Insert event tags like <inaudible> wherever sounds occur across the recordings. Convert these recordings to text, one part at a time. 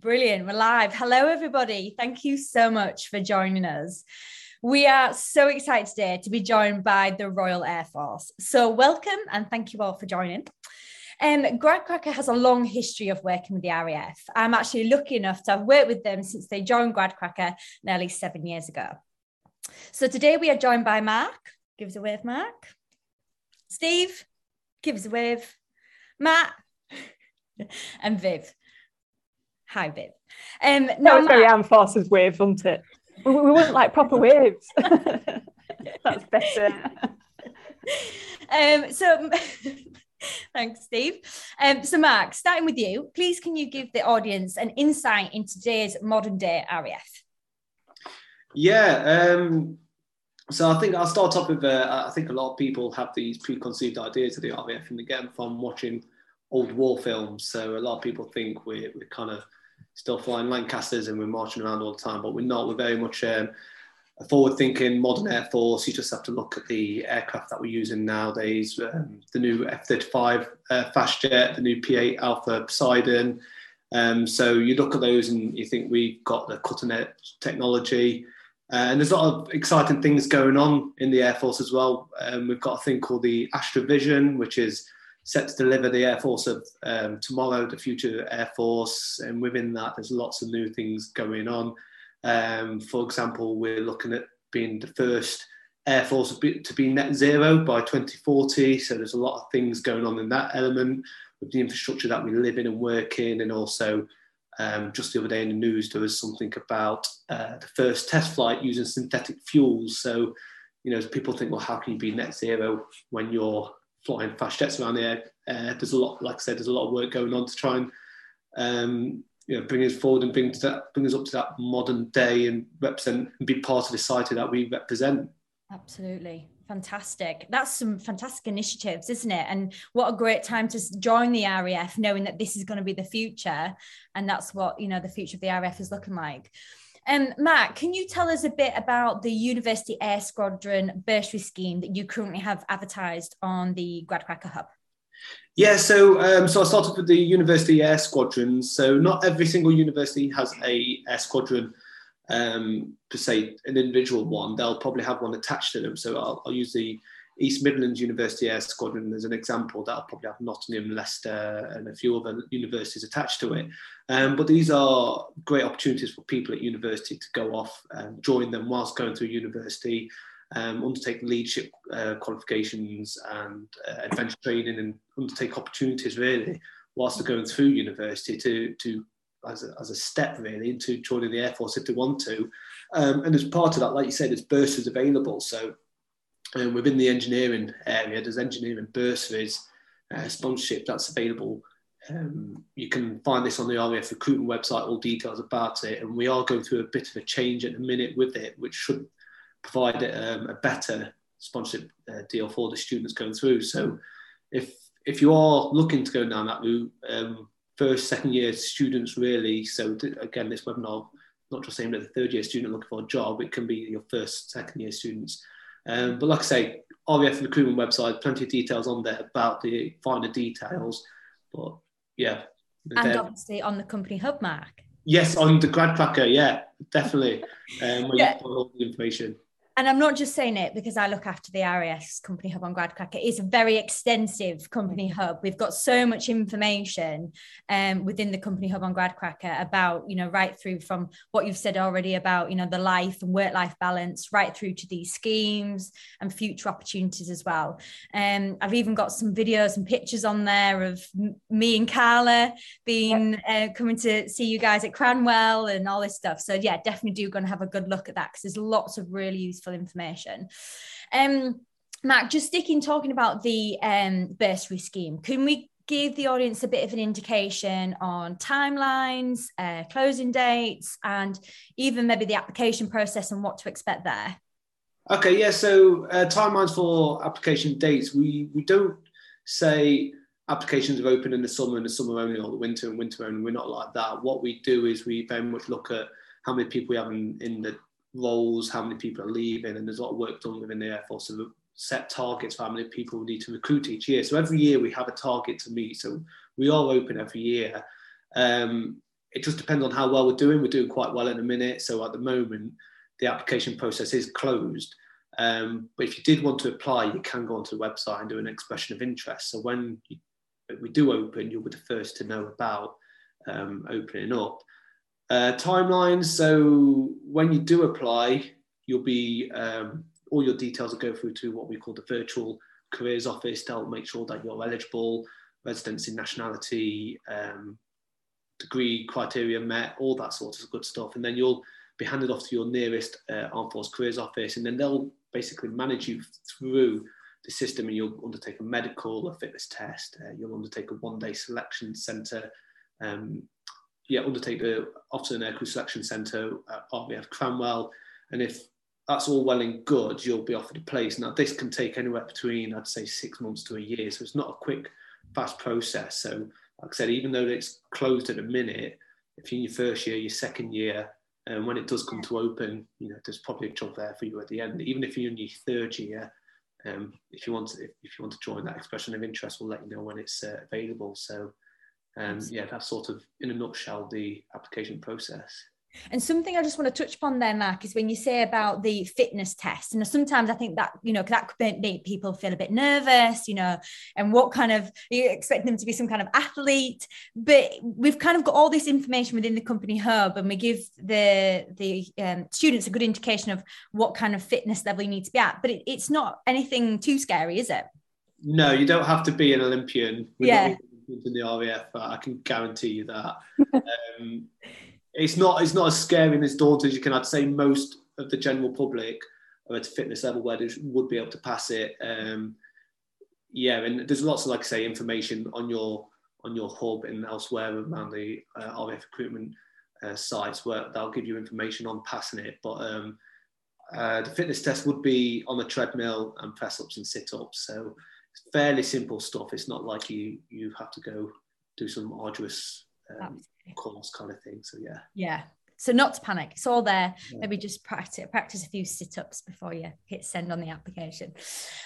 Brilliant. We're live. Hello, everybody. Thank you so much for joining us. We are so excited today to be joined by the Royal Air Force. So, welcome and thank you all for joining. Um, Gradcracker has a long history of working with the RAF. I'm actually lucky enough to have worked with them since they joined Gradcracker nearly seven years ago. So, today we are joined by Mark. Give us a wave, Mark. Steve, give us a wave. Matt <laughs> and Viv. Hi, Viv. Um, that was very Armed Forces wave, wasn't it? We, we weren't like proper waves. <laughs> That's better. Um, so, <laughs> thanks, Steve. Um, so, Mark, starting with you, please can you give the audience an insight into today's modern day RAF? Yeah. Um, so I think I'll start off with. Uh, I think a lot of people have these preconceived ideas of the RAF, and again from watching old war films. So a lot of people think we're, we're kind of still flying Lancasters and we're marching around all the time, but we're not. We're very much um, a forward-thinking modern air force. You just have to look at the aircraft that we're using nowadays. Um, the new F-35 uh, fast jet, the new P-8 Alpha Poseidon. Um, so you look at those and you think we've got the cutting-edge technology. Uh, and there's a lot of exciting things going on in the Air Force as well. Um, we've got a thing called the Astrovision, which is set to deliver the Air Force of um, tomorrow, the future Air Force. And within that, there's lots of new things going on. Um, for example, we're looking at being the first Air Force to be net zero by 2040. So there's a lot of things going on in that element with the infrastructure that we live in and work in. And also, um, just the other day in the news, there was something about uh, the first test flight using synthetic fuels. So, you know, people think, well, how can you be net zero when you're flying fast jets around the air. Uh, there's a lot, like I said, there's a lot of work going on to try and um, you know bring us forward and bring that, bring us up to that modern day and represent and be part of the society that we represent. Absolutely. Fantastic. That's some fantastic initiatives, isn't it? And what a great time to join the RAF, knowing that this is going to be the future. And that's what, you know, the future of the RAF is looking like. Um, Matt, can you tell us a bit about the University Air Squadron bursary scheme that you currently have advertised on the Gradcracker Hub? Yeah, so um, so I started with the University Air Squadrons. So not every single university has a air squadron um, per se, an individual one. They'll probably have one attached to them. So I'll, I'll use the East Midlands University Air Squadron as an example. That'll probably have Nottingham, Leicester, and a few other universities attached to it. Um, but these are great opportunities for people at university to go off and join them whilst going through university, um, undertake leadership uh, qualifications and uh, adventure training, and undertake opportunities really whilst they're going through university to to as a, as a step really into joining the air force if they want to. Um, and as part of that, like you said, there's bursaries available. So um, within the engineering area, there's engineering bursaries, uh, sponsorship that's available. Um, you can find this on the RAF recruitment website, all details about it. And we are going through a bit of a change at the minute with it, which should provide um, a better sponsorship uh, deal for the students going through. So if if you are looking to go down that route, um, first, second year students really, so again, this webinar, not just saying that the third year student looking for a job, it can be your first, second year students um, but like I say, RAF recruitment website, plenty of details on there about the finer details. But yeah. And obviously on the company hub mark. Yes, on the grad Gradcracker, yeah, definitely. Um, yeah. all the information and I'm not just saying it because I look after the RAF company hub on Gradcracker. It's a very extensive company hub. We've got so much information um, within the company hub on Gradcracker about, you know, right through from what you've said already about, you know, the life and work life balance, right through to these schemes and future opportunities as well. Um, I've even got some videos and pictures on there of m- me and Carla being uh, coming to see you guys at Cranwell and all this stuff. So yeah, definitely do go and have a good look at that because there's lots of really useful useful information. Um, Mark, just sticking talking about the um, bursary scheme, can we give the audience a bit of an indication on timelines, uh, closing dates, and even maybe the application process and what to expect there? Okay, yeah. So uh, timelines for application dates, we we don't say applications are open in the summer and the summer only, or the winter and winter only. We're not like that. What we do is we very much look at how many people we have in, in the roles, how many people are leaving, and there's a lot of work done within the Air Force to set targets for how many people we need to recruit each year. So every year we have a target to meet. So we are open every year. Um, it just depends on how well we're doing. We're doing quite well in a minute. So at the moment, the application process is closed. Um, but if you did want to apply, you can go onto the website and do an expression of interest. So when you, we do open, you'll be the first to know about um, opening up. Uh, timelines. So when you do apply, you'll be um, all your details will go through to what we call the virtual careers office. They'll make sure that you're eligible, residency, nationality, um, degree criteria met, all that sort of good stuff. And then you'll be handed off to your nearest uh, Armed Force Careers Office, and then they'll basically manage you through the system and you'll undertake a medical, a fitness test, uh, you'll undertake a one day selection centre, um, yeah, undertake the Officer and Aircrew Selection Centre at RAF Cranwell. And if that's all well and good, you'll be offered a place. Now, this can take anywhere between, I'd say, six months to a year. So it's not a quick, fast process. So, like I said, even though it's closed at a minute, if you're in your first year, your second year, and when it does come to open, you know, there's probably a job there for you at the end. Even if you're in your third year, um, if you want to, if, you want to join that expression of interest, we'll let you know when it's uh, available. So, um, yeah, that's sort of in a nutshell the application process. And something I just want to touch upon there, Mark, is when you say about the fitness test. And sometimes I think that, you know, that could make people feel a bit nervous, you know, and what kind of, you expect them to be some kind of athlete. But we've kind of got all this information within the company hub and we give the, the um, students a good indication of what kind of fitness level you need to be at. But it, it's not anything too scary, is it? No, you don't have to be an Olympian. We're yeah. In the RAF, I can guarantee you that. <laughs> um, it's not it's not as scary and as daunting as you can. I'd say most of the general public are at a fitness level where they would be able to pass it. Um, yeah, and there's lots of like I say information on your on your hub and elsewhere around the uh, RAF recruitment uh, sites where they'll give you information on passing it. But um, uh, the fitness test would be on the treadmill and press ups and sit ups. So fairly simple stuff. It's not like you you have to go do some arduous um, course kind of thing. So yeah. Yeah. So not to panic. It's all there. Yeah. Maybe just practice practice a few sit-ups before you hit send on the application.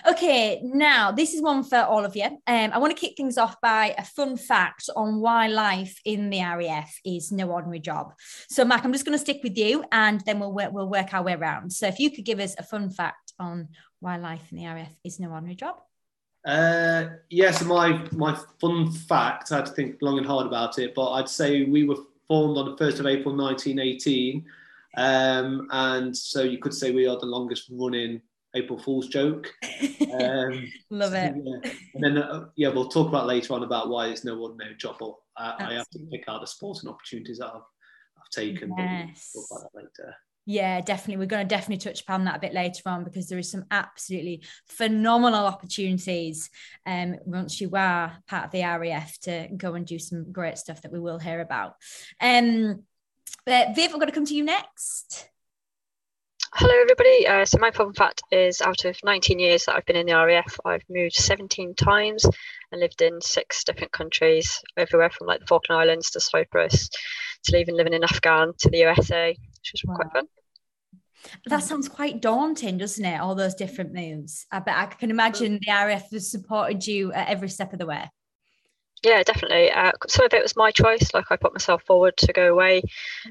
Okay, now this is one for all of you. Um, I want to kick things off by a fun fact on why life in the RAF is no ordinary job. So, Mark, I'm just going to stick with you, and then we'll work, we'll work our way around. So, if you could give us a fun fact on why life in the RAF is no ordinary job. Uh, yes, my my fun fact. I had to think long and hard about it, but I'd say we were formed on the first of April, 1918, um, and so you could say we are the longest running April Fool's joke. <laughs> Um, Love it. Yeah. And then uh, yeah, we'll talk about later on about why it's no ordinary job. But I, I have to pick out the sporting opportunities that I've, I've taken. Yes. But we'll talk about that later. Yeah, definitely. We're going to definitely touch upon that a bit later on because there is some absolutely phenomenal opportunities um, once you are part of the RAF to go and do some great stuff that we will hear about. Um, but Viv, I'm going to come to you next. Hello, everybody. Uh, so, my fun fact is out of 19 years that I've been in the RAF, I've moved 17 times and lived in six different countries, everywhere from like the Falkland Islands to Cyprus to even living in Afghan to the USA, which was wow. quite fun. That sounds quite daunting, doesn't it? All those different moves. I bet I can imagine the RAF has supported you at every step of the way. Yeah, definitely. Uh, some of it was my choice. Like I put myself forward to go away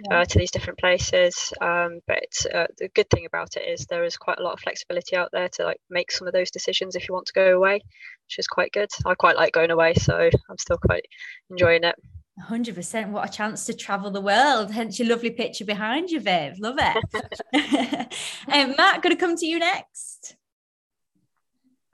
yeah. uh, to these different places. Um, but uh, the good thing about it is there is quite a lot of flexibility out there to like make some of those decisions if you want to go away, which is quite good. I quite like going away, so I'm still quite enjoying it. 100% what a chance to travel the world hence your lovely picture behind you Viv love it. <laughs> Um, Matt going to come to you next.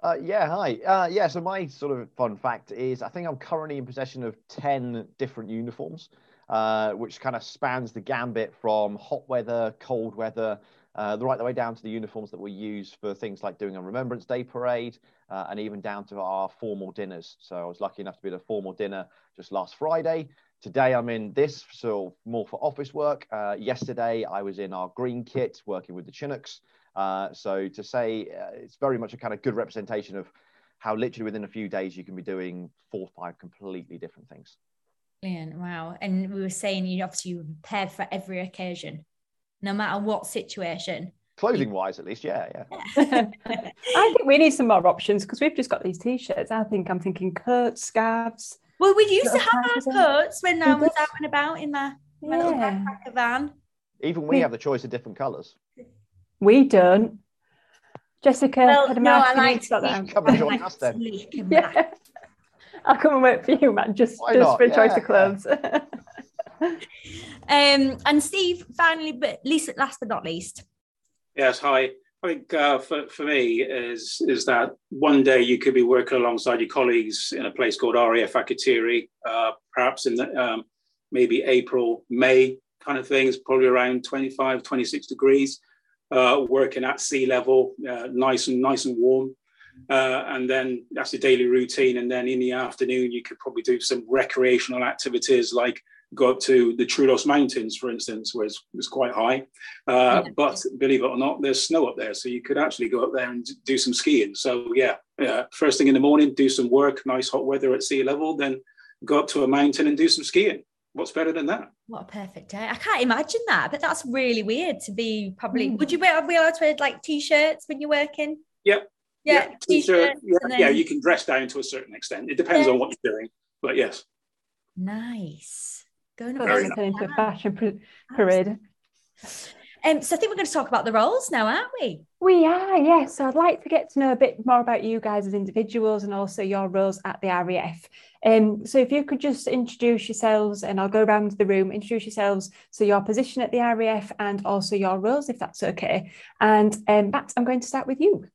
Uh, yeah hi. Uh, yeah so my sort of fun fact is I think I'm currently in possession of 10 different uniforms uh, which kind of spans the gambit from hot weather cold weather uh, the right the way down to the uniforms that we use for things like doing a Remembrance Day parade, uh, and even down to our formal dinners. So I was lucky enough to be at a formal dinner just last Friday. Today I'm in this, so more for office work. Uh, yesterday I was in our green kit working with the Chinooks. Uh, so to say uh, it's very much a kind of good representation of how literally within a few days you can be doing four or five completely different things. Brilliant. Wow. And we were saying you obviously you prepared for every occasion, no matter what situation clothing wise at least yeah yeah <laughs> i think we need some more options because we've just got these t-shirts i think i'm thinking coats scarves well we used to have our coats when i was out and about in the My little Gradcracker van. Even we have the choice of different colours. We don't. Jessica, Well, no, I marketing like sort to that. Come and join like us then. leak and black. Yeah. <laughs> I'll come and work for you, man. just, Why just not? for a choice Yeah, of clothes. <laughs> Um, and Steve, finally, but least last but not least. Yes, hi. I think uh, for, for me is is that one day you could be working alongside your colleagues in a place called RAF Akrotiri, uh, perhaps in the, um, maybe April, May kind of things, probably around 25, 26 degrees, uh, working at sea level, uh, nice and nice and warm. Uh, and then that's the daily routine. And then in the afternoon, you could probably do some recreational activities like go up to the Troodos Mountains, for instance, where it's, it's quite high. Uh, Yeah. But believe it or not, there's snow up there. So you could actually go up there and do some skiing. So, yeah, yeah, first thing in the morning, do some work, nice hot weather at sea level, then go up to a mountain and do some skiing. What's better than that? What a perfect day. I can't imagine that, but that's really weird to be probably. Mm. Would you wear, be allowed to wear like t shirts when you're working? Yep. Yeah, t t-shirt, yeah, yeah, you can dress down to a certain extent. It depends Yeah. on what you're doing. But yes. Nice. Going Got up Very to turn into a fashion parade. Um, so I think we're going to talk about the roles now, aren't we? We are, yes. So I'd like to get to know a bit more about you guys as individuals and also your roles at the RAF. Um, so if you could just introduce yourselves, and I'll go around the room, introduce yourselves, so your position at the RAF and also your roles, if that's okay. And um, Matt, I'm going to start with you.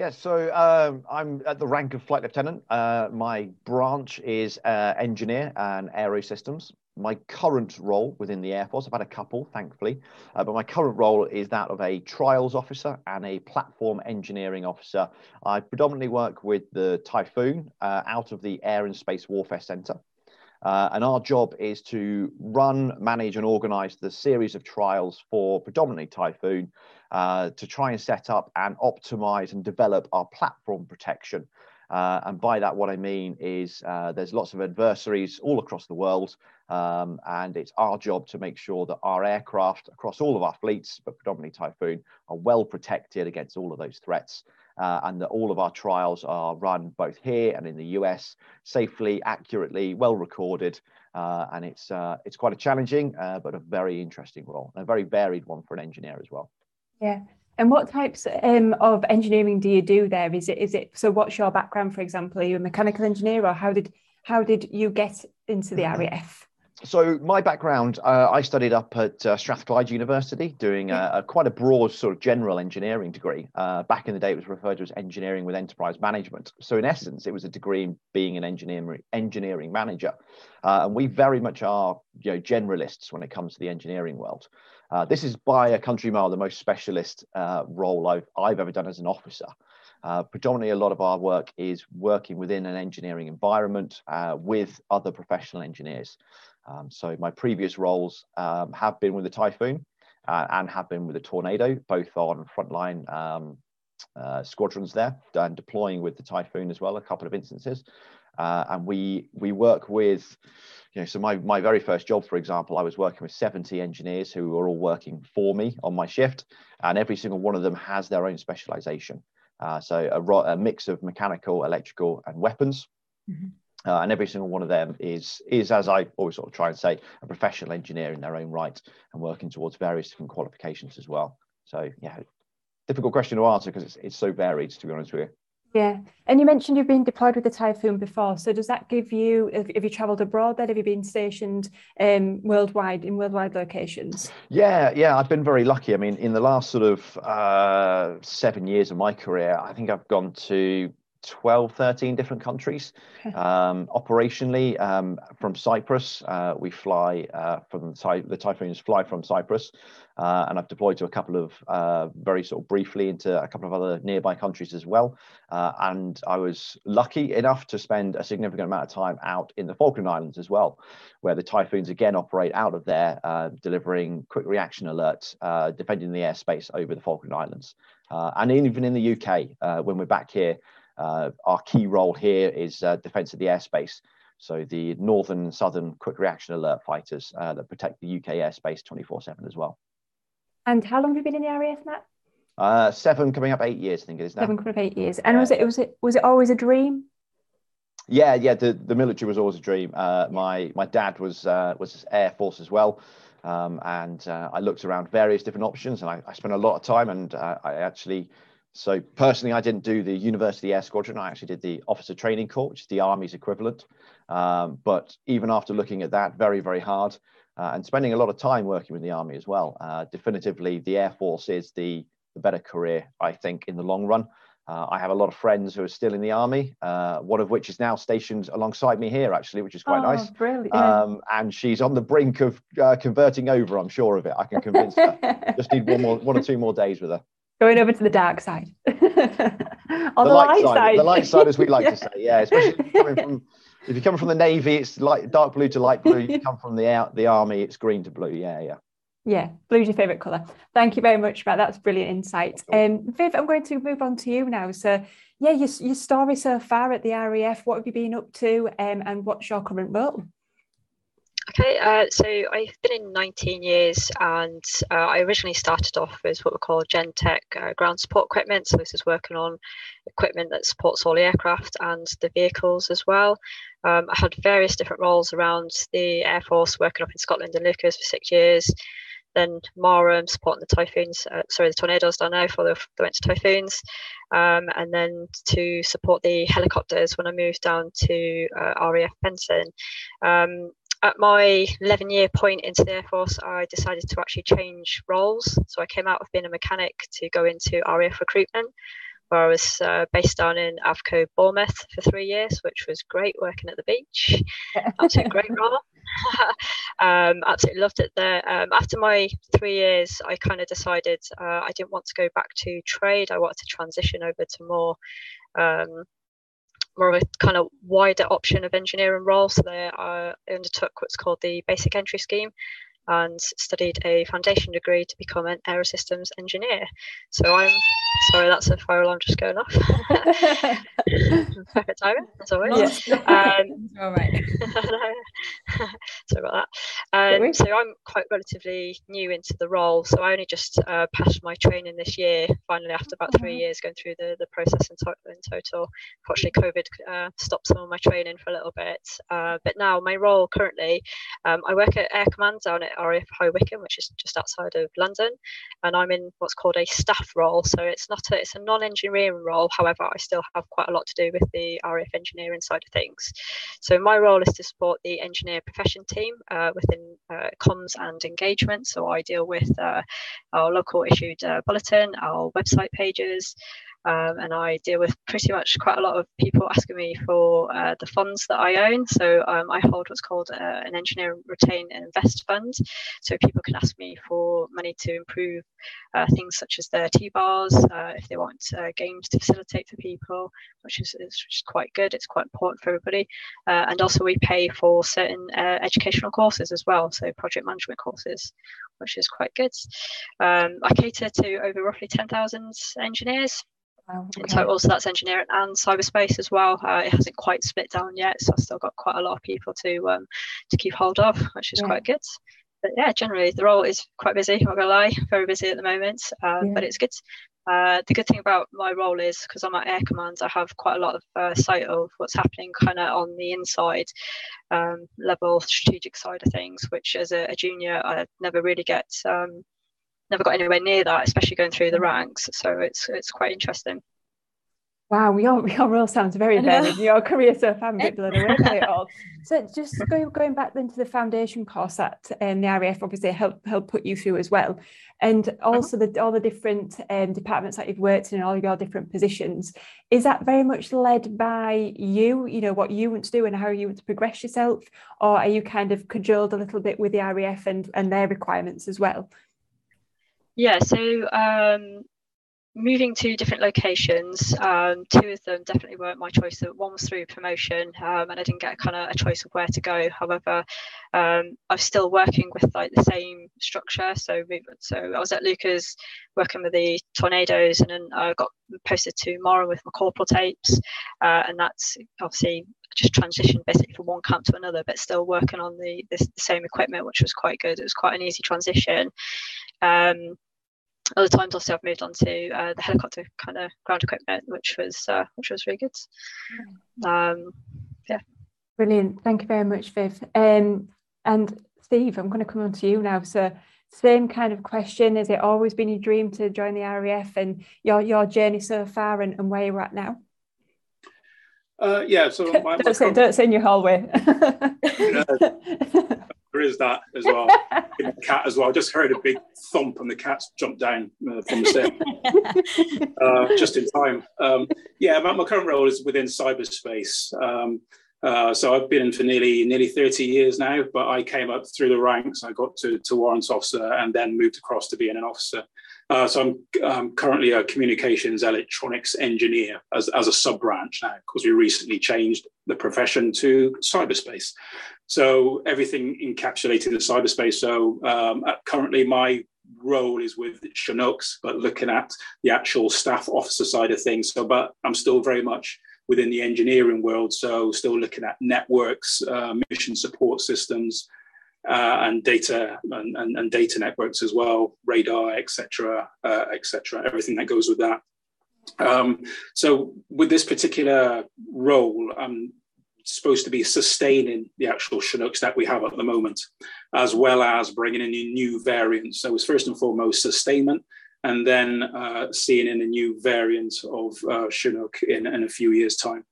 Yeah, so um, I'm at the rank of flight lieutenant. Uh, my branch is uh, engineer and aero systems. My current role within the Air Force, I've had a couple, thankfully, uh, but my current role is that of a trials officer and a platform engineering officer. I predominantly work with the Typhoon uh, out of the Air and Space Warfare Center. Uh, and our job is to run, manage, and organize the series of trials for predominantly Typhoon uh, to try and set up and optimize and develop our platform protection. Uh, and by that, what I mean is uh, there's lots of adversaries all across the world, um, and it's our job to make sure that our aircraft across all of our fleets, but predominantly Typhoon, are well protected against all of those threats. Uh, and that all of our trials are run both here and in the US safely, accurately, well recorded, uh, and it's uh, it's quite a challenging but a very interesting role, and a very varied one for an engineer as well. Yeah. And what types um, of engineering do you do there? Is it is it so? What's your background, for example? Are you a mechanical engineer, or how did how did you get into the RAF? So my background, uh, I studied up at uh, Strathclyde University, doing a, a quite a broad sort of general engineering degree. Uh, back in the day, it was referred to as engineering with enterprise management. So in essence, it was a degree in being an engineering engineering manager, uh, and we very much are you know generalists when it comes to the engineering world. Uh, this is by a country mile the most specialist uh, role I've I've ever done as an officer. Uh, predominantly, a lot of our work is working within an engineering environment uh, with other professional engineers. Um, so my previous roles um, have been with the Typhoon uh, and have been with the Tornado, both on frontline um, uh, squadrons there and deploying with the Typhoon as well, a couple of instances. Uh, and we we work with, you know, so my, my very first job, for example, I was working with 70 engineers who were all working for me on my shift, and every single one of them has their own specialization. Uh, so a, a mix of mechanical, electrical, and weapons. Mhm. Uh, and every single one of them is is as I always sort of try and say a professional engineer in their own right and working towards various different qualifications as well. So yeah, difficult question to answer because it's it's so varied to be honest with you. Yeah, and you mentioned you've been deployed with the Typhoon before. So does that give you? Have, you travelled abroad? Then have you been stationed um, worldwide in worldwide locations? Yeah, yeah, I've been very lucky. I mean, in the last sort of uh, seven years of my career, I think I've gone to 12, 13 different countries. Um, operationally, um, from Cyprus, uh, we fly uh, from the Typhoons fly from Cyprus, uh, and I've deployed to a couple of uh, very sort of briefly into a couple of other nearby countries as well. Uh, and I was lucky enough to spend a significant amount of time out in the Falkland Islands as well, where the Typhoons again operate out of there, uh, delivering quick reaction alerts, uh, defending the airspace over the Falkland Islands. Uh, and even in the UK, uh, when we're back here, our key role here is uh, defense of the airspace. So the northern and southern quick reaction alert fighters uh, that protect the UK airspace 24 7 as well. And how long have you been in the RAF, Matt? Uh, seven coming up eight years, I think it is now. Seven, coming up eight years. And Yeah. was it was it was it always a dream? Yeah, yeah. The, the military was always a dream. Uh, my my dad was uh, was Air Force as well, um, and uh, I looked around various different options, and I, I spent a lot of time. And uh, I actually, so personally, I didn't do the University Air Squadron. I actually did the Officer Training Corps, which is the Army's equivalent. Um, but even after looking at that, very very hard, uh, and spending a lot of time working with the Army as well. Uh, definitively, the Air Force is the the better career, I think, in the long run. Uh, I have a lot of friends who are still in the army, uh, one of which is now stationed alongside me here, actually, which is quite oh, nice. Brilliant. Um, and she's on the brink of uh, converting over. I'm sure of it. I can convince her. <laughs> Just need one more, one or two more days with her. Going over to the dark side. <laughs> on the, the light, light side, side, The light side, as we like yeah. to <laughs> say. Yeah, especially coming from. If you come from the navy, it's light, dark blue to light blue. You come from the out the army, it's green to blue. Yeah, yeah. Yeah, blue's your favourite colour. Thank you very much, Matt. That's brilliant insight. Um, Viv, I'm going to move on to you now. So, yeah, your, your story so far at the RAF, what have you been up to um, and what's your current role? Okay, uh, so I've been in 19 years and uh, I originally started off as what we call Gen Tech uh, ground support equipment. So this is working on equipment that supports all the aircraft and the vehicles as well. Um, I had various different roles around the Air Force, working up in Scotland and Lossie for six years, then Marham supporting the typhoons, uh, sorry, the tornadoes down there for the, went to typhoons, um, and then to support the helicopters when I moved down to uh, RAF Benson. Um, at my 11 year point into the Air Force, I decided to actually change roles. So I came out of being a mechanic to go into RAF recruitment where I was uh, based down in AFCO Bournemouth for three years, which was great working at the beach. <laughs> Absolutely great role. <laughs> um, absolutely loved it there. Um, after my three years, I kind of decided uh, I didn't want to go back to trade. I wanted to transition over to more. Um, more of a kind of wider option of engineering role. So there I uh, undertook what's called the basic entry scheme, and studied a foundation degree to become an aerosystems engineer. So I'm sorry, that's a fire alarm just going off. <laughs> Perfect timing, as always. Yeah. <laughs> Um, All right. <laughs> sorry about that. Um, so I'm quite relatively new into the role. So I only just uh, passed my training this year, finally, after about three mm-hmm. years going through the, the process in, to- in total. Fortunately, COVID uh, stopped some of my training for a little bit. Uh, but now my role currently, um, I work at Air Command down at RAF High Wycombe, which is just outside of London, and I'm in what's called a staff role. So it's not a it's a non-engineering role. However, I still have quite a lot to do with the RAF engineering side of things. So my role is to support the engineer profession team uh, within uh, comms and engagement. So I deal with uh, our local issued uh, bulletin, our website pages um, and I deal with pretty much quite a lot of people asking me for uh, the funds that I own. So um, I hold what's called uh, an engineer retain and invest fund. So people can ask me for money to improve uh, things such as their T-bars, uh, if they want uh, games to facilitate for people, which is, is, which is, quite good. It's quite important for everybody. Uh, and also we pay for certain educational courses as well, so project management courses, which is quite good. Um, I cater to over roughly 10,000 engineers Wow, okay. total. So that's engineering and cyberspace as well. Uh, it hasn't quite split down yet, so I've still got quite a lot of people to um, to keep hold of, which is yeah. quite good. But yeah, generally the role is quite busy. I'm not gonna lie, very busy at the moment, um, yeah. but it's good. Uh, the good thing about my role is because I'm at Air Command, I have quite a lot of uh, sight of what's happening kind of on the inside um, level, strategic side of things, which as a, a junior I never really get um, never got anywhere near that, especially going through the ranks. So it's it's quite interesting. Wow, your your role sounds very varied. In your career so far, a bit blown away by it all. So just going going back then to the foundation course that um, the RAF obviously helped help put you through as well, and uh-huh. also the all the different um, departments that you've worked in, and all your different positions. Is that very much led by you? You know what you want to do and how you want to progress yourself, or are you kind of cajoled a little bit with the RAF and and their requirements as well? Yeah, so um, moving to different locations, um, two of them definitely weren't my choice. One was through promotion, um, and I didn't get kind of a choice of where to go. However, um, I'm still working with like the same structure. So, so I was at Lossie working with the tornadoes, and then I got posted to Marham with my corporal tapes, uh, and that's obviously just transitioned basically from one camp to another, but still working on the, the, the same equipment, which was quite good. It was quite an easy transition. Um, other times also I've moved on to uh, the helicopter kind of ground equipment, which was uh, which was really good. Um, yeah Brilliant. Thank you very much, Viv. Um, and Steve, I'm going to come on to you now. So, same kind of question. Has it always been your dream to join the RAF and your, your journey so far and, and where you're at now? Uh, yeah, so <laughs> my, don't, say, don't say in your hallway. <laughs> <laughs> there is that as well. <laughs> the cat as well. I just heard a big thump and the cat's jumped down uh, from the stairs <laughs> uh, just in time. Um, yeah, my, my, current role is within cyberspace. Um, uh, so I've been in for nearly nearly 30 years now, but I came up through the ranks. I got to, to warrant officer and then moved across to being an officer. Uh, so I'm, I'm, currently a communications electronics engineer as, as a sub branch now because we recently changed the profession to cyberspace. So everything encapsulated in cyberspace. So um, currently my role is with Chinooks, but looking at the actual staff officer side of things. So, but I'm still very much within the engineering world. So still looking at networks, uh, mission support systems, uh, and data and, and, and, data networks as well, radar, etc., uh, etc. everything that goes with that. Um, so with this particular role, I'm supposed to be sustaining the actual Chinooks that we have at the moment, as well as bringing in new variants. So it's first and foremost sustainment, and then uh, seeing in a new variant of uh, Chinook in, in a few years' time.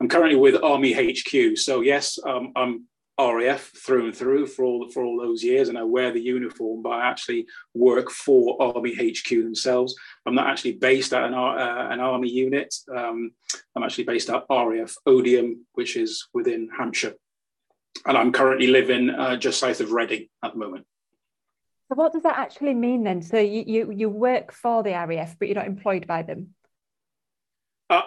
I'm currently with Army HQ. So yes, um, I'm RAF through and through for all for all those years, and I wear the uniform, but I actually work for Army HQ themselves. I'm not actually based at an, uh, an Army unit. Um, I'm actually based at RAF Odiham, which is within Hampshire, and I'm currently living uh, just south of Reading at the moment. So, what does that actually mean then? So, you you, you work for the RAF, but you're not employed by them. Uh,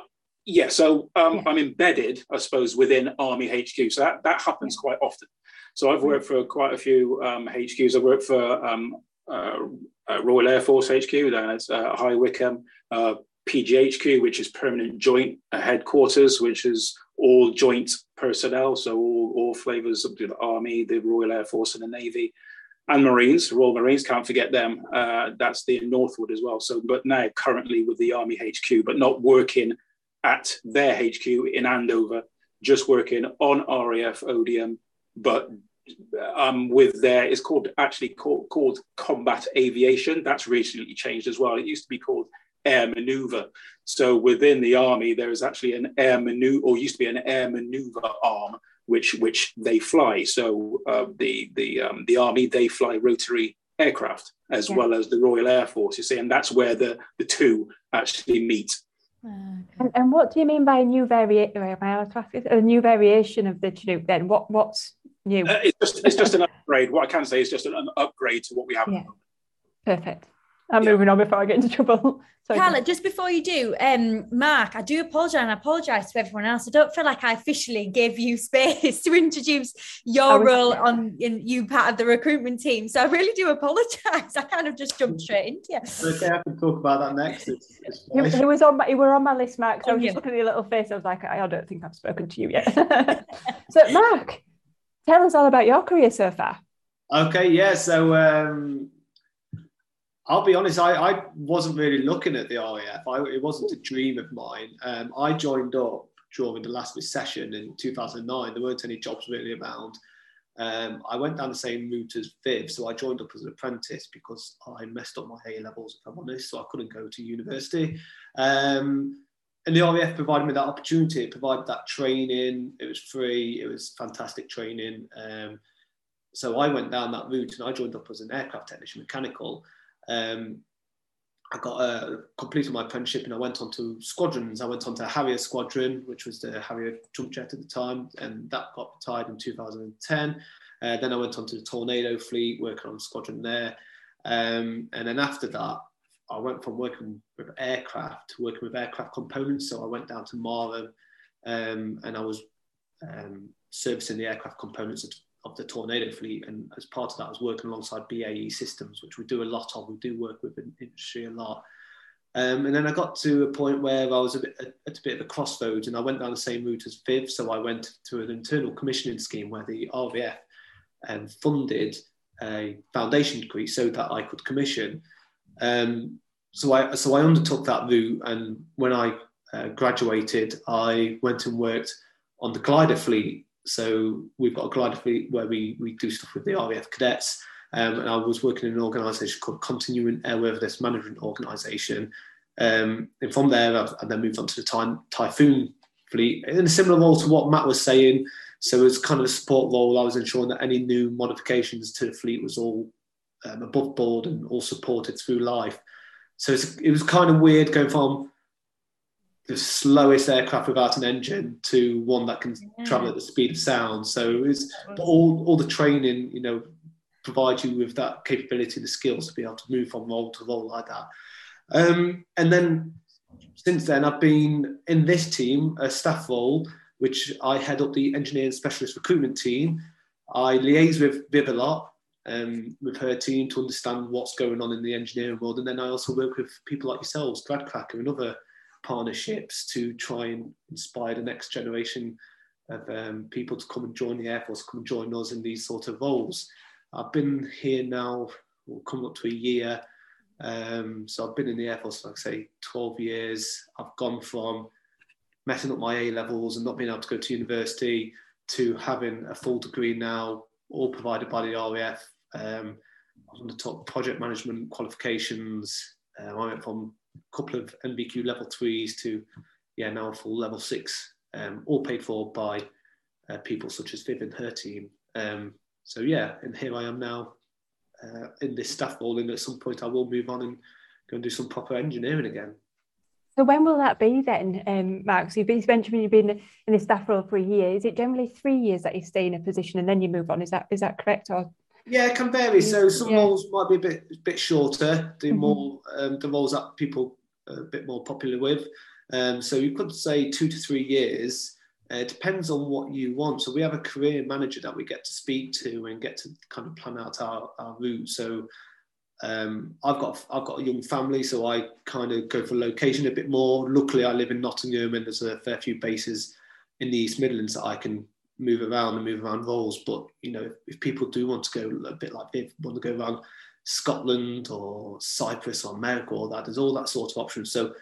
yeah, so um, yeah. I'm embedded, I suppose, within Army HQ. So that, that happens quite often. So I've worked for quite a few um, HQs. I've worked for um, uh, uh, Royal Air Force HQ, then it's uh, High Wycombe, uh, PJHQ, which is Permanent Joint Headquarters, which is all joint personnel, so all, all flavours of the Army, the Royal Air Force, and the Navy, and Marines, Royal Marines, can't forget them. Uh, that's the Northwood as well. So, but now currently with the Army HQ, but not working at their HQ in Andover, just working on RAF Odiham, but um, with their it's called actually called, called combat aviation. That's recently changed as well. It used to be called air maneuver. So within the army, there is actually an air maneuver, or used to be an air maneuver arm, which which they fly. So uh, the the um, the army they fly rotary aircraft as yeah. well as the Royal Air Force. You see, and that's where the the two actually meet. Okay. And, and what do you mean by a new variation? A new variation of the Chinook? Then what? What's new? Uh, it's just it's just an upgrade. What I can say is just an, an upgrade to what we have. Yeah. Perfect. I'm yeah. moving on before I get into trouble. <laughs> Sorry, Carla, just before you do, um, Mark, I do apologise and I apologise to everyone else. I don't feel like I officially gave you <laughs> space to introduce your was, role on in you part of the recruitment team. So I really do apologise. <laughs> I kind of just jumped straight into it. Okay, I can talk about that next. It's, it's he, he, was on my, you were on my list, Mark. So oh, I was yeah. just looking at your little face. I was like, I don't think I've spoken to you yet. so Mark, tell us all about your career so far. Okay, yeah. So um I'll be honest, I, I wasn't really looking at the RAF. I, it wasn't a dream of mine. Um, I joined up during the last recession in 2009. There weren't any jobs really around. Um, I went down the same route as Viv, so I joined up as an apprentice because I messed up my A levels, if I'm honest, so I couldn't go to university. Um, and the RAF provided me that opportunity. It provided that training. It was free. It was fantastic training. Um, so I went down that route and I joined up as an aircraft technician mechanical. Um, I got uh, completed my apprenticeship and I went on to squadrons. I went on to Harrier Squadron, which was the Harrier jump jet at the time, and that got retired in 2010. Uh, then I went on to the Tornado fleet, working on squadron there. Um, and then after that, I went from working with aircraft to working with aircraft components. So I went down to Marham um, and I was um, servicing the aircraft components of the Tornado fleet. And as part of that, I was working alongside BAE Systems, which we do a lot of. We do work with in industry a lot. Um, and then I got to a point where I was a bit, at a bit of a crossroads, and I went down the same route as Viv. So I went to an internal commissioning scheme where the RAF um, funded a foundation degree so that I could commission. Um, so I so I undertook that route, and when I uh, graduated, I went and worked on the glider fleet So we've got a glider fleet where we, we do stuff with the RAF cadets. Um, and I was working in an organisation called Continuing Airworthiness Management Organisation. Um, and from there, I then moved on to the ty- Typhoon fleet in a similar role to what Matt was saying. So as kind of a support role, I was ensuring that any new modifications to the fleet was all um, above board and all supported through life. So it was kind of weird going from the slowest aircraft without an engine to one that can yeah. travel at the speed of sound. So it's all all the training, you know, provides you with that capability, the skills to be able to move from role to role like that. Um, and then since then, I've been in this team, a staff role, which I head up the engineering specialist recruitment team. I liaise with Viv a lot, um, with her team to understand what's going on in the engineering world. And then I also work with people like yourselves, Gradcracker and other partnerships to try and inspire the next generation of um, people to come and join the Air Force, come and join us in these sort of roles. I've been here now, well, coming up to a year. Um, so I've been in the Air Force, like I say, 12 years. I've gone from messing up my A levels and not being able to go to university to having a full degree now, all provided by the RAF. Um, I was on the top project management qualifications. Uh, I went from couple of NVQ level threes to, yeah, now full level six, um, all paid for by uh, people such as Viv and her team. Um, so yeah, and here I am now uh, in this staff role, and at some point I will move on and go and do some proper engineering again. So when will that be then, um, Mark? So you've mentioned you've been in this staff role for a year. Is it generally three years that you stay in a position and then you move on? Is that is that correct? Or yeah, it can vary. So some yeah. roles might be a bit bit shorter, do mm-hmm. more um, the roles that people are a bit more popular with. Um, so you could say two to three years. Uh, it depends on what you want. So we have a career manager that we get to speak to and get to kind of plan out our, our route. So um, I've got I've got a young family, so I kind of go for location a bit more. Luckily, I live in Nottingham, and there's a fair few bases in the East Midlands that I can move around and move around roles. But you know, if people do want to go a bit like Viv, want to go around Scotland or Cyprus or America or that, there's all that sort of options. So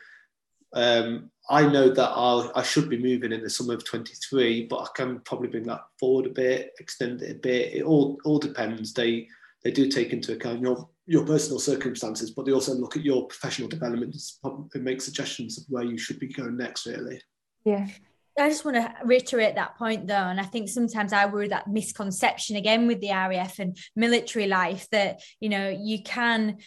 um, I know that I'll, I should be moving in the summer of 23, but I can probably bring that forward a bit, extend it a bit. It all all depends. They they do take into account your your personal circumstances, but they also look at your professional development and make suggestions of where you should be going next. Really. Yeah. I just want to reiterate that point though. And I think sometimes I worry that misconception again with the RAF and military life that, you know, you can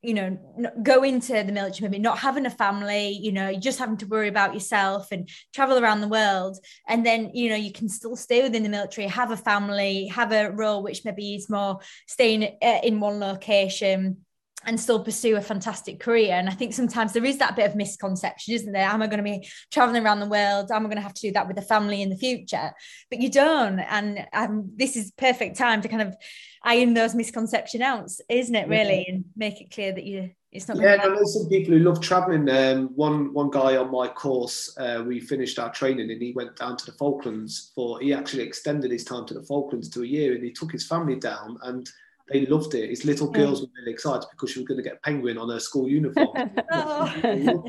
you know go into the military maybe not having a family you know you just having to worry about yourself and travel around the world and then you know you can still stay within the military have a family have a role which maybe is more staying uh, in one location and still pursue a fantastic career. And I think sometimes there is that bit of misconception, isn't there? Am I going to be traveling around the world? Am I going to have to do that with the family in the future? But you don't. And um, this is perfect time to kind of iron those misconceptions out, isn't it? Really, and make it clear that you. It's not. Yeah, I know some people who love traveling. Um, one one guy on my course, uh, we finished our training and he went down to the Falklands for. He actually extended his time to the Falklands to a year, and he took his family down and they loved it. His little girls were really excited because she was going to get a penguin on her school uniform. <laughs> oh.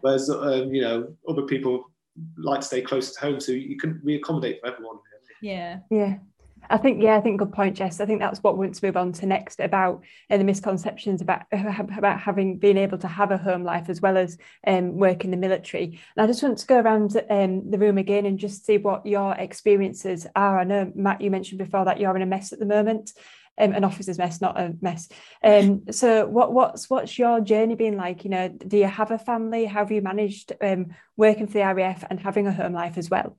Whereas, um, you know, other people like to stay close to home, so you can we accommodate for everyone. Yeah. Yeah. I think, yeah, I think good point, Jess. I think that's what we want to move on to next about uh, the misconceptions about about having being able to have a home life as well as um, work in the military. And I just want to go around um, the room again and just see what your experiences are. I know Matt, you mentioned before that you're in a mess at the moment um, an officer's mess, not a mess. Um, so what what's what's your journey been like? You know, do you have a family? How have you managed um, working for the RAF and having a home life as well?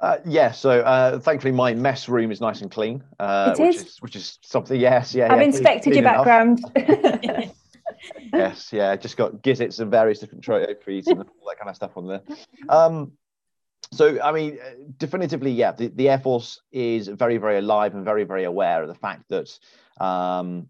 Uh, yeah, so uh, thankfully my mess room is nice and clean, uh, which is. which is something. Yes, yeah. I've yeah, inspected clean, your background. <laughs> <laughs> yes, yeah, just got gizzards and various different trophies and all that kind of stuff on there. Um, so, I mean, definitively, yeah, the, the Air Force is very, very alive and very, very aware of the fact that um,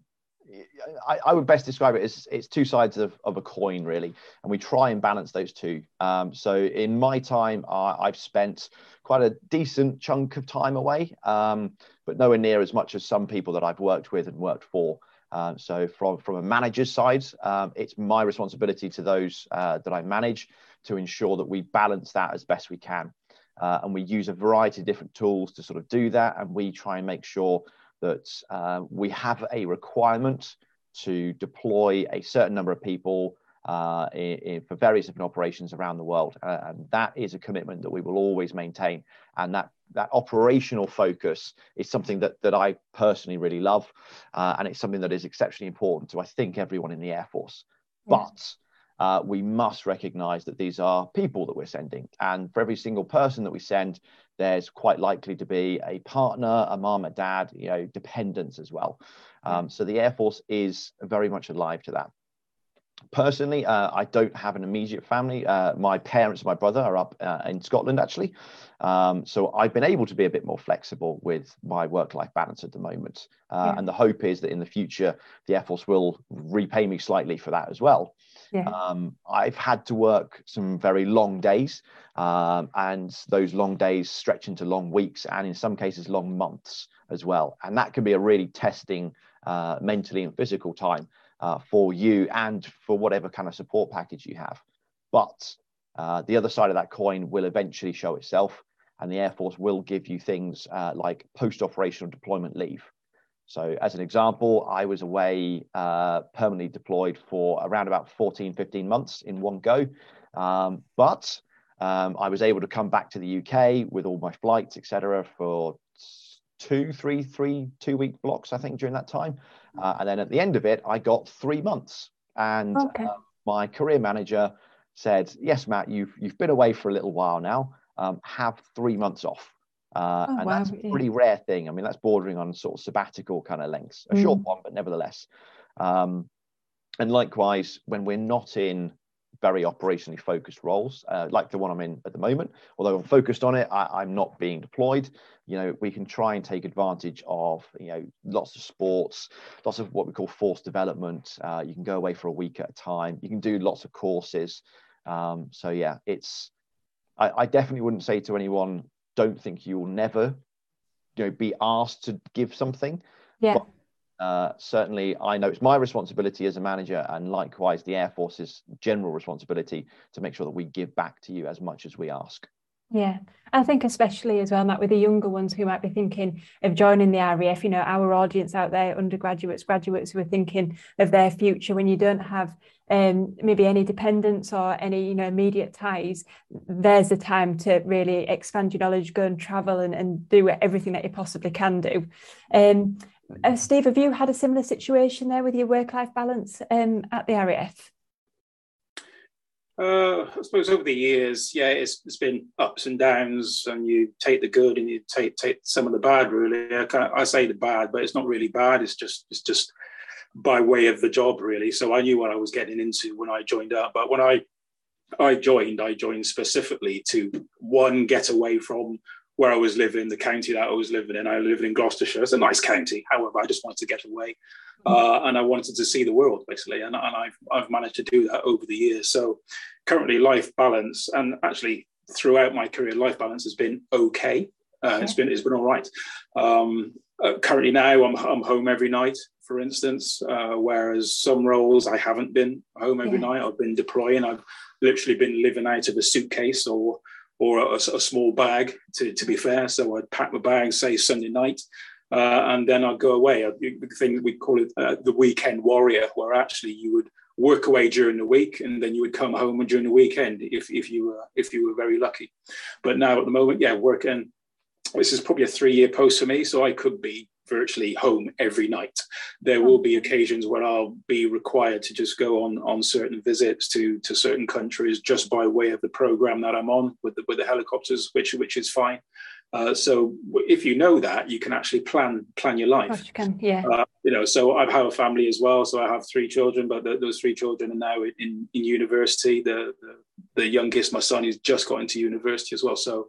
I, I, would best describe it as it's two sides of, of a coin, really, and we try and balance those two. Um, so, in my time, uh, I've spent quite a decent chunk of time away, um, but nowhere near as much as some people that I've worked with and worked for. Uh, so, from from a manager's side, um, it's my responsibility to those uh, that I manage to ensure that we balance that as best we can. Uh, and we use a variety of different tools to sort of do that. And we try and make sure that uh, we have a requirement to deploy a certain number of people uh, in, in, for various different operations around the world. Uh, and that is a commitment that we will always maintain. And that, that operational focus is something that, that I personally really love. Uh, and it's something that is exceptionally important to, I think, everyone in the Air Force. But uh, we must recognize that these are people that we're sending. And for every single person that we send, there's quite likely to be a partner, a mom, a dad, you know, dependents as well. Um, so the Air Force is very much alive to that. Personally, uh, I don't have an immediate family. Uh, my parents, and my brother are up uh, in Scotland actually. Um, so I've been able to be a bit more flexible with my work life balance at the moment. Uh, yeah. And the hope is that in the future, the Air Force will repay me slightly for that as well. Yeah. Um, I've had to work some very long days, um, and those long days stretch into long weeks and in some cases long months as well. And that can be a really testing uh, mentally and physical time uh, for you and for whatever kind of support package you have. But uh, the other side of that coin will eventually show itself, and the Air Force will give you things uh, like post operational deployment leave. So, as an example, I was away uh, permanently deployed for around about 14, 15 months in one go. Um, but um, I was able to come back to the UK with all my flights, etc., for two, three, three, two week blocks, I think, during that time. Uh, and then at the end of it, I got three months. And okay. uh, my career manager said, "Yes, Matt, you've you've been away for a little while now. Um, have three months off." Uh, oh, and wow. that's a pretty rare thing. I mean, that's bordering on sort of sabbatical kind of lengths, a mm. short one, but nevertheless. Um, and likewise, when we're not in very operationally focused roles, uh, like the one I'm in at the moment. Although I'm focused on it, I, am not being deployed. You know, we can try and take advantage of you know lots of sports, lots of what we call force development. Uh, you can go away for a week at a time. You can do lots of courses. Um, so yeah, it's. I, I definitely wouldn't say to anyone, don't think you will never, you know, be asked to give something. Yeah. But uh, certainly, I know it's my responsibility as a manager, and likewise, the Air Force's general responsibility to make sure that we give back to you as much as we ask. Yeah, I think especially as well, Matt, with the younger ones who might be thinking of joining the RAF, you know, our audience out there, undergraduates, graduates who are thinking of their future when you don't have um, maybe any dependents or any, you know, immediate ties, there's the time to really expand your knowledge, go and travel and, and do everything that you possibly can do. Um, uh, Steve, have you had a similar situation there with your work-life balance um, at the RAF? Uh, I suppose over the years, yeah, it's, it's been ups and downs, and you take the good and you take take some of the bad. Really, I, I say the bad, but it's not really bad. It's just it's just by way of the job, really. So I knew what I was getting into when I joined up. But when I I joined, I joined specifically to one get away from where I was living, the county that I was living in. I lived in Gloucestershire. It's a nice county. However, I just wanted to get away, uh, and I wanted to see the world basically. And, and I've I've managed to do that over the years. So currently, life balance, and actually throughout my career, life balance has been okay. Uh. It's been it's been all right. Um, uh, currently now, I'm I'm home every night, for instance. Uh, whereas some roles I haven't been home every yeah. night. I've been deploying. I've literally been living out of a suitcase or or a, a, small bag, to, to be fair. So I'd pack my bag, say Sunday night, uh, and then I'd go away. The thing we call it uh, the weekend warrior, where actually you would work away during the week and then you would come home during the weekend if, if you were if you were very lucky. But now at the moment, yeah, working. This is probably a three year post for me, so I could be virtually home every night. There will be occasions where I'll be required to just go on on certain visits to to certain countries just by way of the program that I'm on with the with the helicopters, which which is fine. Uh, so if you know that, you can actually plan plan your life. you can, yeah. Uh, you know, so I have a family as well. So I have three children, but the, those three children are now in, in university. The, the, the youngest, my son, he's just got into university as well. So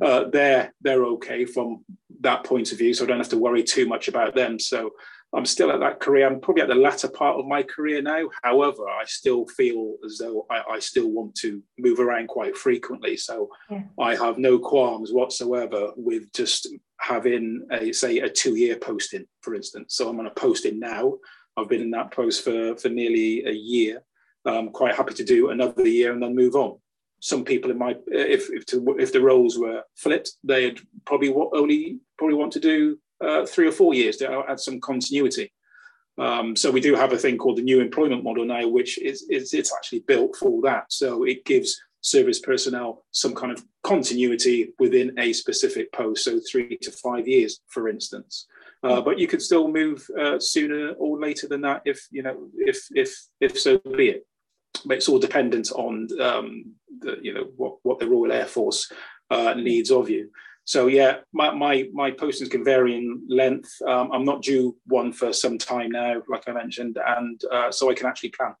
uh, they're they're okay from that point of view, so I don't have to worry too much about them. So I'm still at that career. I'm probably at the latter part of my career now. However, I still feel as though I, I still want to move around quite frequently. So yeah. I have no qualms whatsoever with just having a say a two-year posting, for instance. So I'm on a posting now. I've been in that post for for nearly a year. I'm quite happy to do another year and then move on. Some people in my if if, to, if the roles were flipped, they'd probably only probably want to do uh, three or four years to add some continuity. Um, so we do have a thing called the new employment model now, which is, is it's actually built for that. So it gives service personnel some kind of continuity within a specific post, so three to five years, for instance. Uh, but you could still move uh, sooner or later than that if you know if if if so be it. But it's all dependent on um, the, you know what what the Royal Air Force uh, needs of you. So yeah, my my, my postings can vary in length. Um, I'm not due one for some time now, like I mentioned, and uh, so I can actually plan.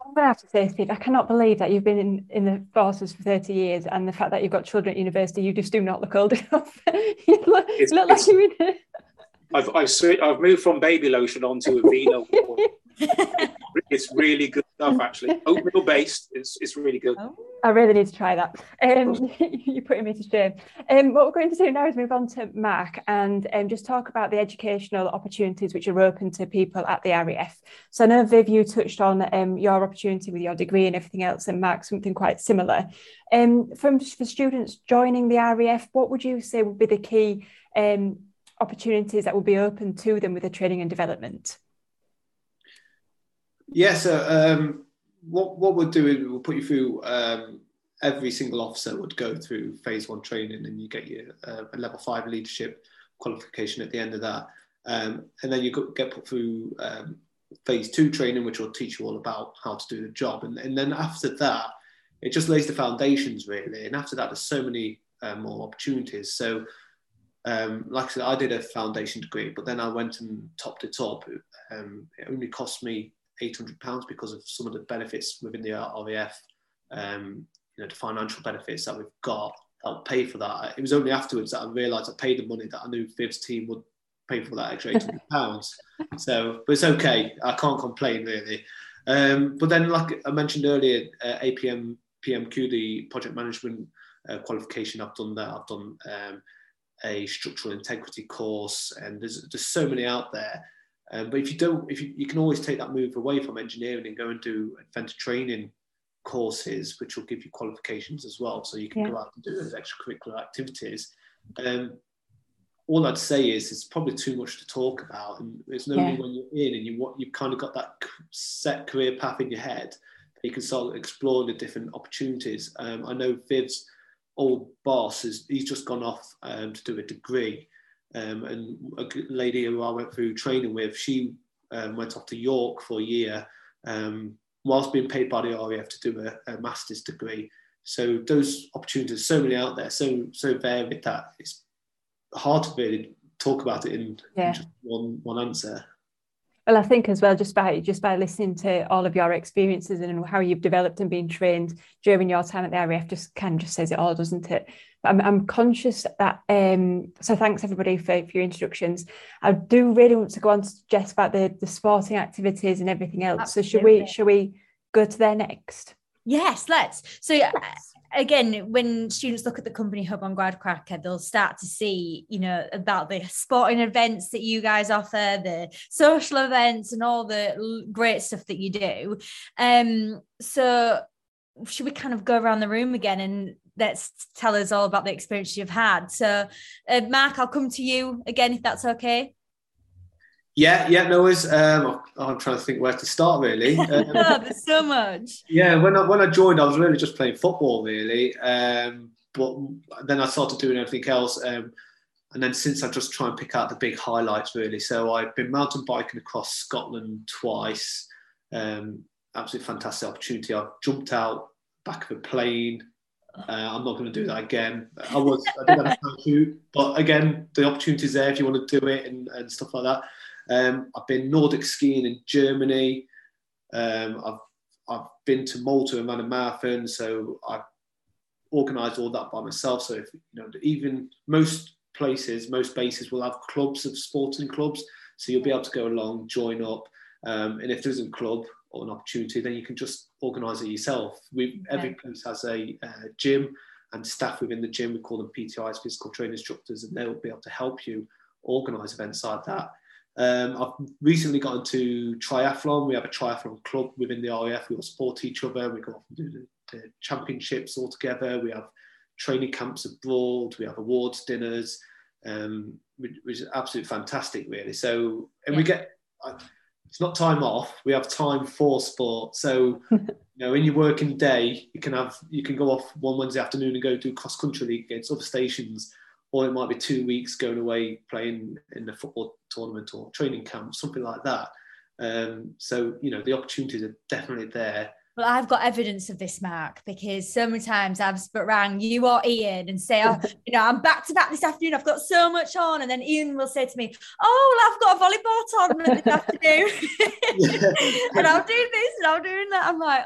I'm going to have to say, Steve, I cannot believe that you've been in, in the forces for 30 years and the fact that you've got children at university, you just do not look old <laughs> enough. <laughs> you look, it's, look like you're in I've, I've, I've moved from baby lotion onto Aveeno. <laughs> it's really good stuff, actually. Oatmeal based. It's, it's really good. Oh. I really need to try that. Um, <laughs> you're putting me to shame. Um, what we're going to do now is move on to Mark and um, just talk about the educational opportunities which are open to people at the RAF. So I know Viv, you touched on um, your opportunity with your degree and everything else, and Mark, something quite similar. Um, from for students joining the RAF, what would you say would be the key um, opportunities that will be open to them with the training and development? Yeah, so um, what what we'll do is we'll put you through. Um, every single officer would go through phase one training, and you get your uh, level five leadership qualification at the end of that, um, and then you get put through um, phase two training, which will teach you all about how to do the job, and, and then after that, it just lays the foundations really, and after that, there's so many uh, more opportunities. So. Um, like I said, I did a foundation degree, but then I went and topped it up. Um, it only cost me £800 because of some of the benefits within the RAF, um, you know, the financial benefits that we've got I'll pay for that. It was only afterwards that I realised I paid the money that I knew Viv's team would pay for that extra £800. <laughs> so, but it's okay. I can't complain really. Um, but then, like I mentioned earlier, uh, APM PMQ, the project management uh, qualification, I've done that. I've done um, a structural integrity course, and there's there's so many out there. Um, but if you don't, if you, you can always take that move away from engineering and go and do advanced training courses, which will give you qualifications as well. So you can yeah. go out and do those extracurricular activities. Um, all I'd say is it's probably too much to talk about, and it's only yeah. when you're in and you what you've kind of got that set career path in your head that you can start exploring the different opportunities. Um, I know Viv's old boss is he's just gone off um, to do a degree, um, and a lady who I went through training with, she um, went off to York for a year um, whilst being paid by the RAF to do a, a, master's degree. So those opportunities, so many out there, so so varied that it's hard to really talk about it in, yeah. in just one one answer. Well, I think as well, just by just by listening to all of your experiences and how you've developed and been trained during your time at the RAF, just kind of just says it all, doesn't it? But I'm, I'm conscious that. Um, so thanks everybody for, for your introductions. I do really want to go on to Jess about the the sporting activities and everything else. Absolutely. So should we should we go to there next? Yes, let's. So yes again, when students look at the company hub on GradCracker, they'll start to see, you know, about the sporting events that you guys offer, the social events, and all the great stuff that you do. Um, so should we kind of go around the room again and let's tell us all about the experience you've had? So, uh, Mark, I'll come to you again if that's okay. Yeah, yeah, no worries. Um, I'm trying to think where to start really. <laughs> Um, oh, there's so much. Yeah, when I when I joined, I was really just playing football really, um, but then I started doing everything else. Um, and then since I just try and pick out the big highlights really. So I've been mountain biking across Scotland twice. Um, absolutely fantastic opportunity. I've jumped out back of a plane. Uh, I'm not going to do that again. I was I did have a parachute, but again, the opportunity's there if you want to do it and, and stuff like that. Um, I've been Nordic skiing in Germany. Um, I've I've been to Malta and ran a marathon, so I've organised all that by myself. So if you know, even most places, most bases will have clubs of sporting clubs, so you'll be able to go along, join up, um, and if there isn't a club or an opportunity, then you can just organise it yourself. We okay. every place has a, a gym and staff within the gym. We call them PTIs, physical training instructors, and they'll be able to help you organise events like that. Um, I've recently got into triathlon. We have a triathlon club within the RAF. We all support each other. We go off and do the championships all together. We have training camps abroad. We have awards dinners, um, which, which, is absolutely fantastic, really. So, and yeah. we get it's not time off. We have time for sport. So, <laughs> you know, in your working day, you can have you can go off one Wednesday afternoon and go do cross country league against other stations, or it might be two weeks going away playing in a football tournament or training camp, something like that. Um, so, you know, the opportunities are definitely there. Well, I've got evidence of this, Mark, because so many times I've rang you or Ian and say, oh, <laughs> you know, I'm back to back this afternoon. I've got so much on. And then Ian will say to me, oh, well, I've got a volleyball tournament this afternoon. <laughs> <laughs> and I'm doing this and I'm doing that. I'm like,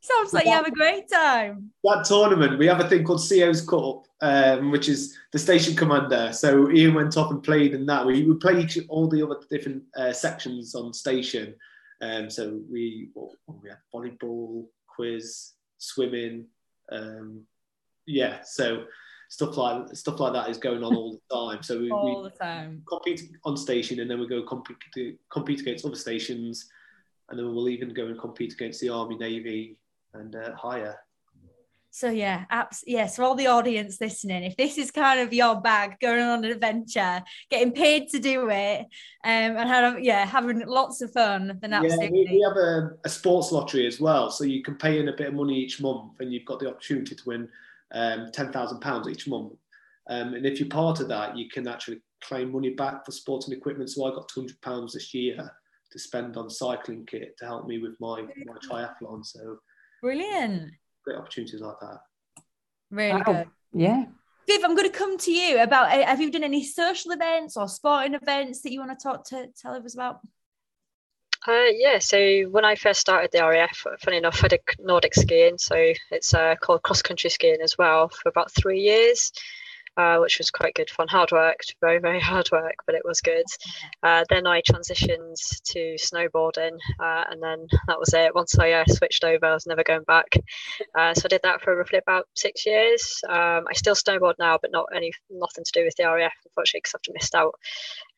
sounds like that, you have a great time. That tournament, we have a thing called CO's Cup, um, which is the station commander. So Ian went off and played in that. We, we play each, all the other different uh, sections on station. Um, so we we had volleyball, quiz, swimming. Um, yeah, so stuff like stuff like that is going on all the <laughs> time. So we, all we the time compete on station, and then we go compete compete against other stations, and then we'll even go and compete against the army, navy, and uh, higher. So yeah, apps. Yeah, so all the audience listening, if this is kind of your bag, going on an adventure, getting paid to do it, um, and have, yeah, having lots of fun, then absolutely. Yeah, we, we have a, a, sports lottery as well, so you can pay in a bit of money each month, and you've got the opportunity to win um, ten thousand pounds each month. Um, and if you're part of that, you can actually claim money back for sports and equipment. So I got two hundred pounds this year to spend on cycling kit to help me with my my triathlon. So brilliant great opportunities like that. Really wow. good. Yeah. Viv, I'm going to come to you about uh, have you done any social events or sporting events that you want to talk to tell us about? Uh, yeah, so when I first started the RAF, funny enough, I did Nordic skiing. So it's uh, called cross country skiing as well for about three years uh, which was quite good fun. Hard work, very, very <laughs> hard work, but it was good. Uh, then I transitioned to snowboarding, uh, and then that was it. Once I uh, switched over, I was never going back. Uh, so I did that for roughly about six years. Um, I still snowboard now, but not any nothing to do with the RAF, unfortunately, because I've just missed out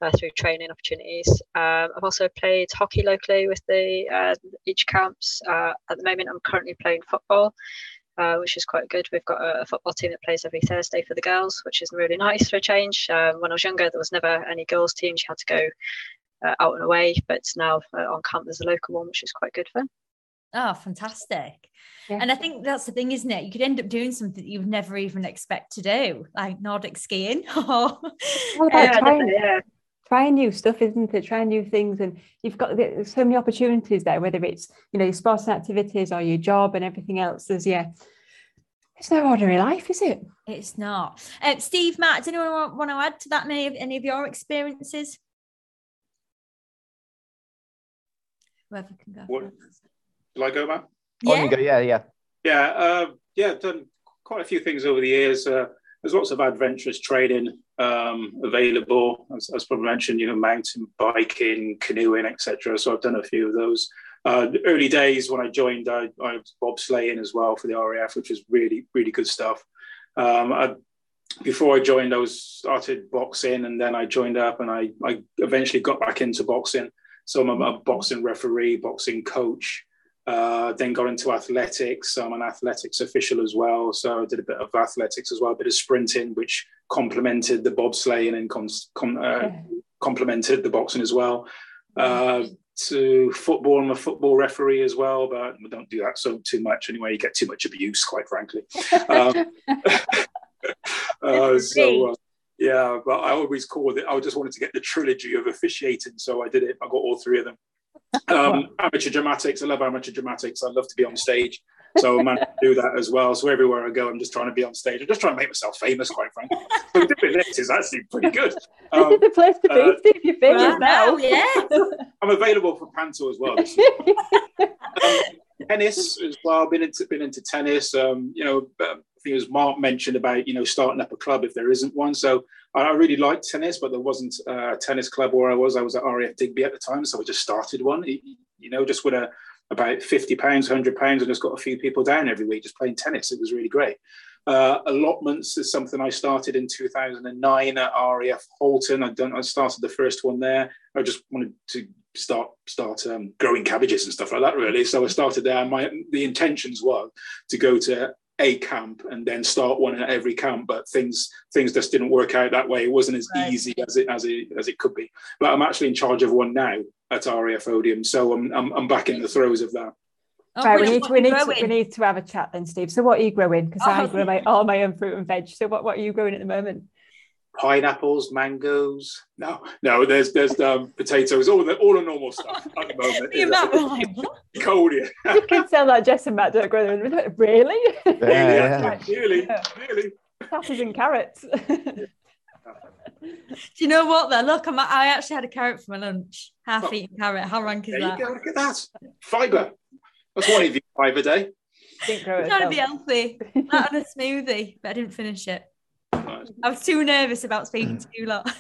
uh, through training opportunities. Um, I've also played hockey locally with the each camps. at the moment, I'm currently playing football uh, which is quite good. We've got a, football team that plays every Thursday for the girls, which is really nice for a change. Um, when I was younger, there was never any girls' teams. You had to go uh, out and away, but now uh, on camp there's a local one, which is quite good fun. Oh, fantastic. Yeah. And I think that's the thing, isn't it? You could end up doing something that you would never even expect to do, like Nordic skiing. <laughs> About trying, yeah. Trying new stuff, isn't it? Trying new things. And you've got so many opportunities there, whether it's, you know, your sports and activities or your job and everything else. There's, yeah, it's no ordinary life, is it? It's not. Uh, Steve, Matt, does anyone want, want to add to that? Any of, any of your experiences? Whoever can go. What, will I go, Matt? Yeah. Go, yeah, yeah. Yeah, uh, yeah, done quite a few things over the years. Uh, there's lots of adventurous training um, available. As, as probably mentioned, you know, mountain biking, canoeing, etc. So I've done a few of those. Uh, early days when I joined, I, I was bobsleighing as well for the RAF, which was really, really good stuff. Um, I, before I joined, I was started boxing, and then I joined up, and I, I eventually got back into boxing. So I'm a, a boxing referee, boxing coach. Uh, then got into athletics. I'm an athletics official as well, so I did a bit of athletics as well, a bit of sprinting, which complemented the bobsleighing and com- uh, complemented the boxing as well. Uh, to football. I'm a football referee as well, but we don't do that so too much anyway. You get too much abuse, quite frankly. <laughs> Um, <laughs> uh, so uh, yeah, but I always called it. I just wanted to get the trilogy of officiating, so I did it. I got all three of them. Um, amateur dramatics. I love amateur dramatics. I love to be on stage. So I managed to do that as well. So everywhere I go, I'm just trying to be on stage. I'm just trying to make myself famous, quite frankly. So doing this is actually pretty good. Um, this is the place to be, uh, Steve. You're famous now. Yeah. <laughs> I'm available for Panto as well. <laughs> um, tennis as well. Been into been into tennis. Um, you know, I think Mark mentioned about you know starting up a club if there isn't one. So I really liked tennis, but there wasn't a tennis club where I was. I was at RAF Digby at the time, so I just started one. You know, just with a about 50 pounds, 100 pounds, and just got a few people down every week just playing tennis. It was really great. Uh, allotments is something I started in 2009 at RAF Halton. I done, I started the first one there. I just wanted to start start um, growing cabbages and stuff like that. Really, so I started there. My the intentions were to go to a camp and then start one at every camp but things things just didn't work out that way it wasn't as right. easy as it as it as it could be but i'm actually in charge of one now at raf Odiham so i'm i'm, I'm back in the throes of that Oh, right, we need, to, we, need to, we need to have a chat then, Steve. So, what are you growing? Because oh. I grow my, all my own fruit and veg. So, what, what are you growing at the moment? Pineapples, mangoes. No, no, there's there's um, potatoes, all the all the normal stuff at the moment. <laughs> the amount like what? <laughs> Cold, yeah. you can tell that Jess and Matt don't grow them. Really? Yeah, yeah, yeah. really, yeah. really. Apples and carrots. <laughs> Do you know what though? Look, I'm, I actually had a carrot for my lunch. Half oh, eaten carrot. How rank is that? Go, look at that. Fibre. That's one of you five a day. Trying to be healthy. That on a smoothie, but I didn't finish it. I was too nervous about speaking to you lot.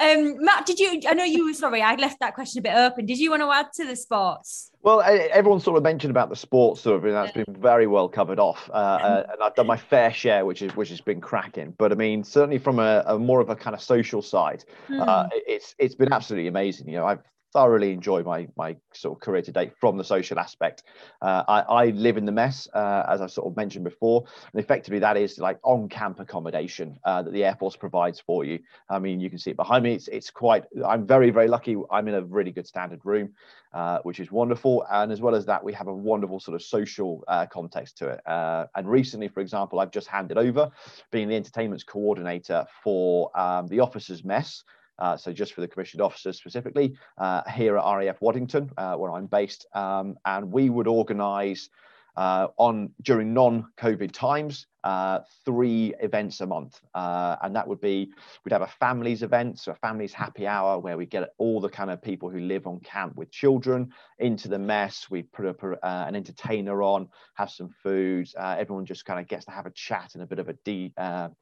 Um, Matt, did you? I know you were sorry. I left that question a bit open. Did you want to add to the sports? Well, everyone sort of mentioned about the sports sort of, and that's been very well covered off. Uh, uh, and I've done my fair share, which is which has been cracking. But I mean, certainly from a, a more of a kind of social side, hmm. uh, it's it's been absolutely amazing. You know, I've thoroughly enjoy my my sort of career to date from the social aspect. Uh, I, I, live in the mess, uh, as I sort of mentioned before, and effectively that is like on camp accommodation uh, that the Air Force provides for you. I mean, you can see it behind me. It's it's quite. I'm very very lucky. I'm in a really good standard room, uh, which is wonderful. And as well as that, we have a wonderful sort of social uh, context to it. Uh, and recently, for example, I've just handed over being the entertainments coordinator for um, the officers' mess. Uh, so just for the commissioned officers specifically, uh, here at RAF Waddington, uh, where I'm based, um, and we would organise uh, on during non-COVID times uh, three events a month, uh, and that would be we'd have a families event, so a families happy hour where we get all the kind of people who live on camp with children into the mess. We put a, an entertainer on, have some food. everyone just kind of gets to have a chat and a bit of a de,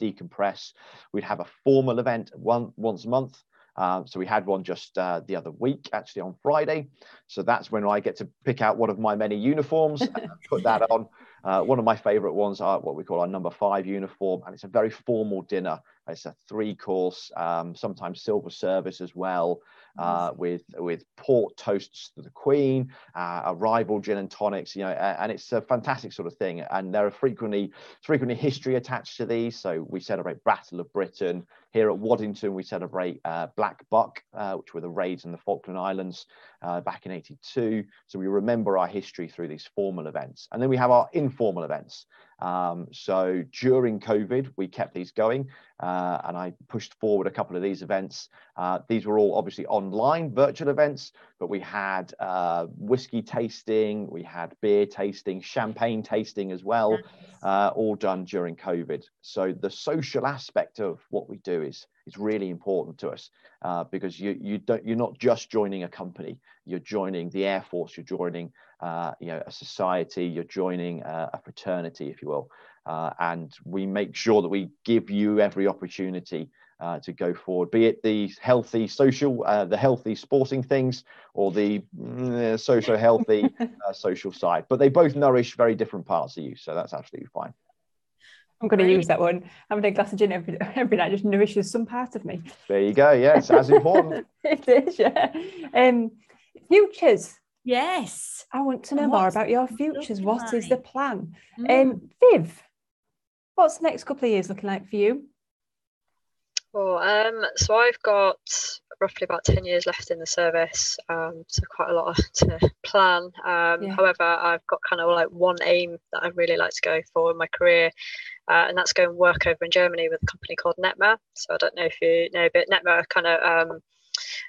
decompress. We'd have a formal event one once a month. Uh, so we had one just uh, the other week, actually on Friday. So that's when I get to pick out one of my many uniforms and put that on. <laughs> Uh, one of my favorite ones are what we call our number five uniform, and it's a very formal dinner. It's a three course, um, sometimes silver service as well, uh, with with port toasts to the Queen, uh, arrival gin and tonics, you know, and it's a fantastic sort of thing. And there are frequently frequently history attached to these. So we celebrate Battle of Britain here at Waddington. We celebrate uh, Black Buck, uh, which were the raids in the Falkland Islands uh, back in '82. So we remember our history through these formal events, and then we have our informal events. Um, so during COVID, we kept these going uh, and I pushed forward a couple of these events. Uh, these were all obviously online virtual events, but we had uh, whiskey tasting, we had beer tasting, champagne tasting as well, uh, all done during COVID. So the social aspect of what we do is is really important to us uh, because you you don't you're not just joining a company, you're joining the Air Force, you're joining uh, you know, a society, you're joining a, a fraternity, if you will. Uh, and we make sure that we give you every opportunity uh, to go forward, be it the healthy social, uh, the healthy sporting things, or the mm, social healthy <laughs> uh, social side. But they both nourish very different parts of you, so that's absolutely fine. I'm going to use that one. Having a glass of gin every, <laughs> every night just nourishes some part of me. There you go. Yeah, it's as important. <laughs> it is. Yeah. Um, futures. Yes. I want to know more about your futures. What like? is the plan? Mm. Um, Viv, what's the next couple of years looking like for you? Well, um, so I've got roughly about 10 years left in the service, um, so quite a lot <laughs> to plan. Um, yeah. However, I've got kind of like one aim that I'd really like to go for in my career, uh, and that's go and work over in Germany with a company called NETMA. So I don't know if you know, but NETMA kind of um,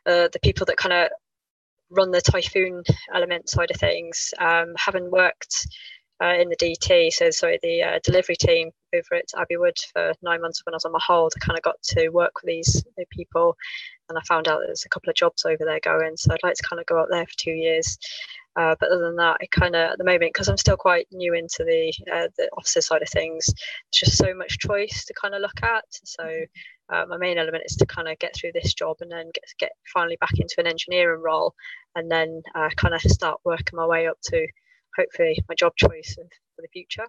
uh, the people that kind of run the typhoon element side of things. Um, having worked uh, in the DT, so sorry, the uh, delivery team over at Abbey Wood for nine months when I was on my hold, I kind of got to work with these people, and I found out there's a couple of jobs over there going. So I'd like to kind of go up there for two years. Uh, but other than that, I kind of at the moment because I'm still quite new into the uh, the officer side of things, just so much choice to kind of look at. So uh, my main element is to kind of get through this job and then get, get finally back into an engineering role and then uh, kind of start working my way up to hopefully my job choice for the future.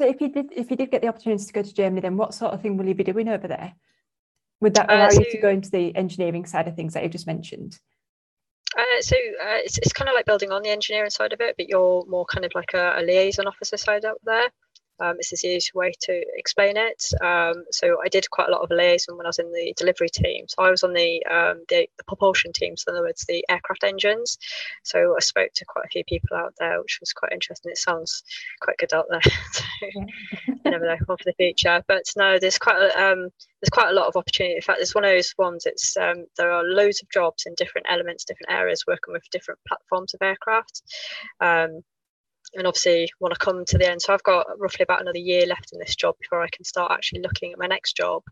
So if you did if you did get the opportunity to go to Germany, then what sort of thing will you be doing over there? Would that allow uh, so, you to go into the engineering side of things that you've just mentioned? Uh, so uh, it's, it's kind of like building on the engineering side of it, but you're more kind of like a, a liaison officer side out there. Um, it's the easiest way to explain it. Um, so I did quite a lot of liaison when I was in the delivery team. So I was on the, um, the, the propulsion team, so in other words, the aircraft engines. So I spoke to quite a few people out there, which was quite interesting. It sounds quite good out there. <laughs> so you never know for the future. But no, there's quite a, um, there's quite a lot of opportunity. In fact, there's one of those ones. It's um, there are loads of jobs in different elements, different areas, working with different platforms of aircraft. Um, and obviously want to come to the end. So I've got roughly about another year left in this job before I can start actually looking at my next job.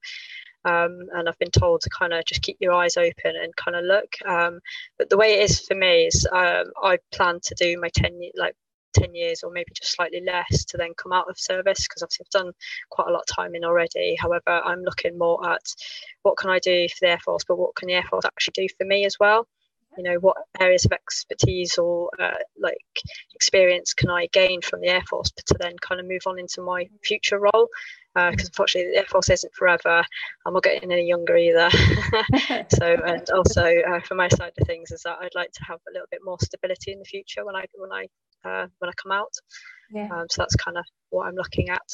Um, and I've been told to kind of just keep your eyes open and kind of look. Um, but the way it is for me is um, I plan to do my 10 like 10 years or maybe just slightly less to then come out of service because obviously I've done quite a lot of time in already. However, I'm looking more at what can I do for the Air Force, but what can the Air Force actually do for me as well? You know what areas of expertise or uh, like experience can i gain from the air force but to then kind of move on into my future role? Because uh, unfortunately the air force isn't forever. I'm not getting any younger either. <laughs> <laughs> So and also uh, from my side of things is that i'd like to have a little bit more stability in the future when i when i uh, when i come out. Yeah. Um, so that's kind of what i'm looking at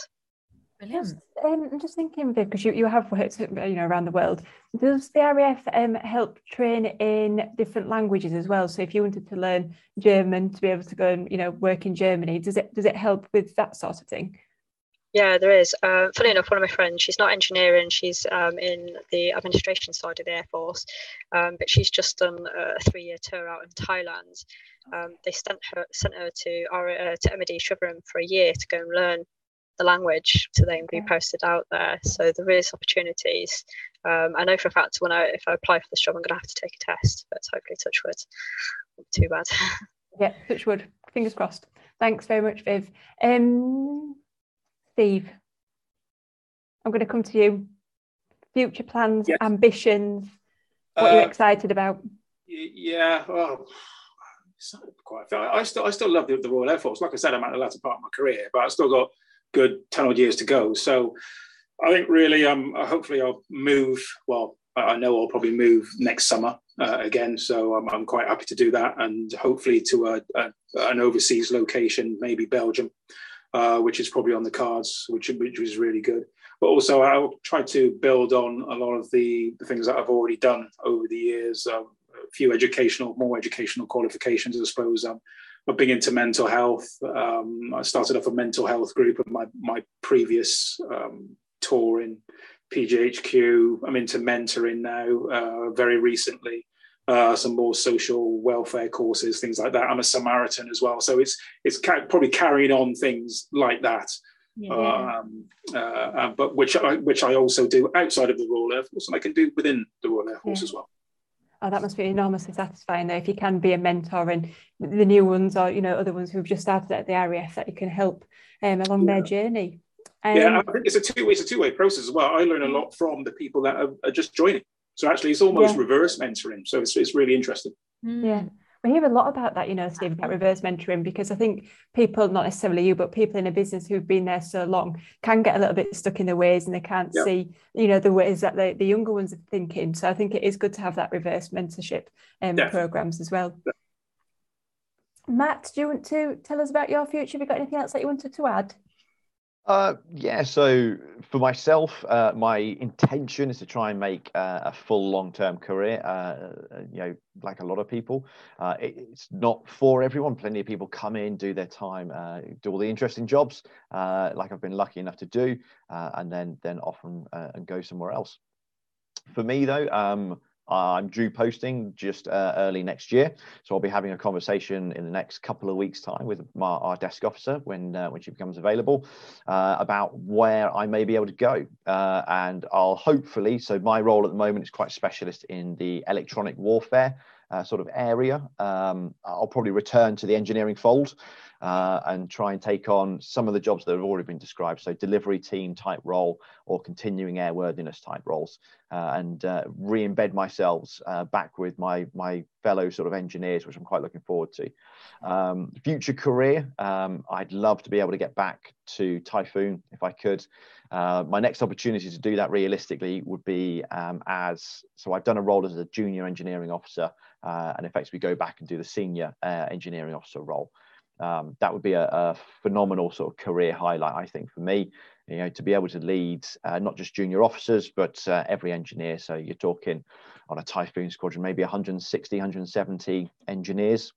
Brilliant. Just, um, I'm just thinking, because you, you have worked you know around the world. Does the RAF um, help train in different languages as well? So if you wanted to learn German to be able to go and you know work in Germany, does it does it help with that sort of thing? Yeah, there is. Uh, funny enough, one of my friends, she's not engineering, she's um, in the administration side of the Air Force, um, but she's just done a three year tour out in Thailand. Um, they sent her sent her to our uh, to MOD Shrivenham for a year to go and learn the language to then be posted out there. So there is opportunities. Um, I know for a fact when I if I apply for this job, I'm going to have to take a test, but hopefully touch wood. Too bad. <laughs> yeah, touch wood. Fingers crossed. Thanks very much, Viv. Um, Steve, I'm going to come to you. Future plans, yes. ambitions. What uh, are you uh, excited about? Yeah, well, quite. I still, I still love the, the Royal Air Force. Like I said, I'm at the latter part of my career, but I've still got good 10 odd years to go. So I think really, um, hopefully I'll move. Well, I know I'll probably move next summer uh, again. So I'm, I'm, quite happy to do that and hopefully to a, a, an overseas location, maybe Belgium, uh, which is probably on the cards, which, which was really good. But also, I'll try to build on a lot of the, the things that I've already done over the years. Um, a few educational, more educational qualifications, I suppose. Um, I've been into mental health. Um, I started off a mental health group of my my previous um, tour in PJHQ. I'm into mentoring now. Uh, very recently, uh, some more social welfare courses, things like that. I'm a Samaritan as well, so it's it's ca- probably carrying on things like that. Yeah. Um, uh, uh but which I, which I also do outside of the Royal Air Force, and I can do within the Royal Air Force yeah. as well oh, that must be enormously satisfying though if you can be a mentor and the new ones or you know other ones who've just started at the RAF that you can help um, along yeah. their journey. Um, yeah, I think it's a two it's a two way process as well. I learn a lot from the people that are, are just joining. So actually, it's almost yeah. reverse mentoring. So it's it's really interesting. Yeah we hear a lot about that, you know, Steve, about reverse mentoring, because I think people, not necessarily you, but people in a business who've been there so long can get a little bit stuck in their ways and they can't yep. see, you know, the ways that the, the younger ones are thinking. So I think it is good to have that reverse mentorship um, programs as well. Matt, do you want to tell us about your future? Have you got anything else that you wanted to add? Uh, yeah, so for myself, uh, my intention is to try and make uh, a full long-term career. Uh, you know, like a lot of people, uh, it, it's not for everyone. Plenty of people come in, do their time, uh, do all the interesting jobs, like I've been lucky enough to do, and then then often and go somewhere else. For me, though, um, I'm due posting just uh, early next year, so I'll be having a conversation in the next couple of weeks' time with my, our desk officer when uh, when she becomes available uh, about where I may be able to go, uh, and I'll hopefully. So my role at the moment is quite specialist in the electronic warfare uh, sort of area. Um, I'll probably return to the engineering fold uh, and try and take on some of the jobs that have already been described. So delivery team type role or continuing airworthiness type roles uh, and uh, re-embed myself uh, back with my, my fellow sort of engineers, which I'm quite looking forward to. Um, future career, um, I'd love to be able to get back to Typhoon if I could. My next opportunity to do that realistically would be um, as so I've done a role as a junior engineering officer, uh, and effectively go back and do the senior uh, engineering officer role. Um, that would be a, a, phenomenal sort of career highlight, I think, for me. You know, to be able to lead uh, not just junior officers, but uh, every engineer. So you're talking on a Typhoon squadron, maybe 160, 170 engineers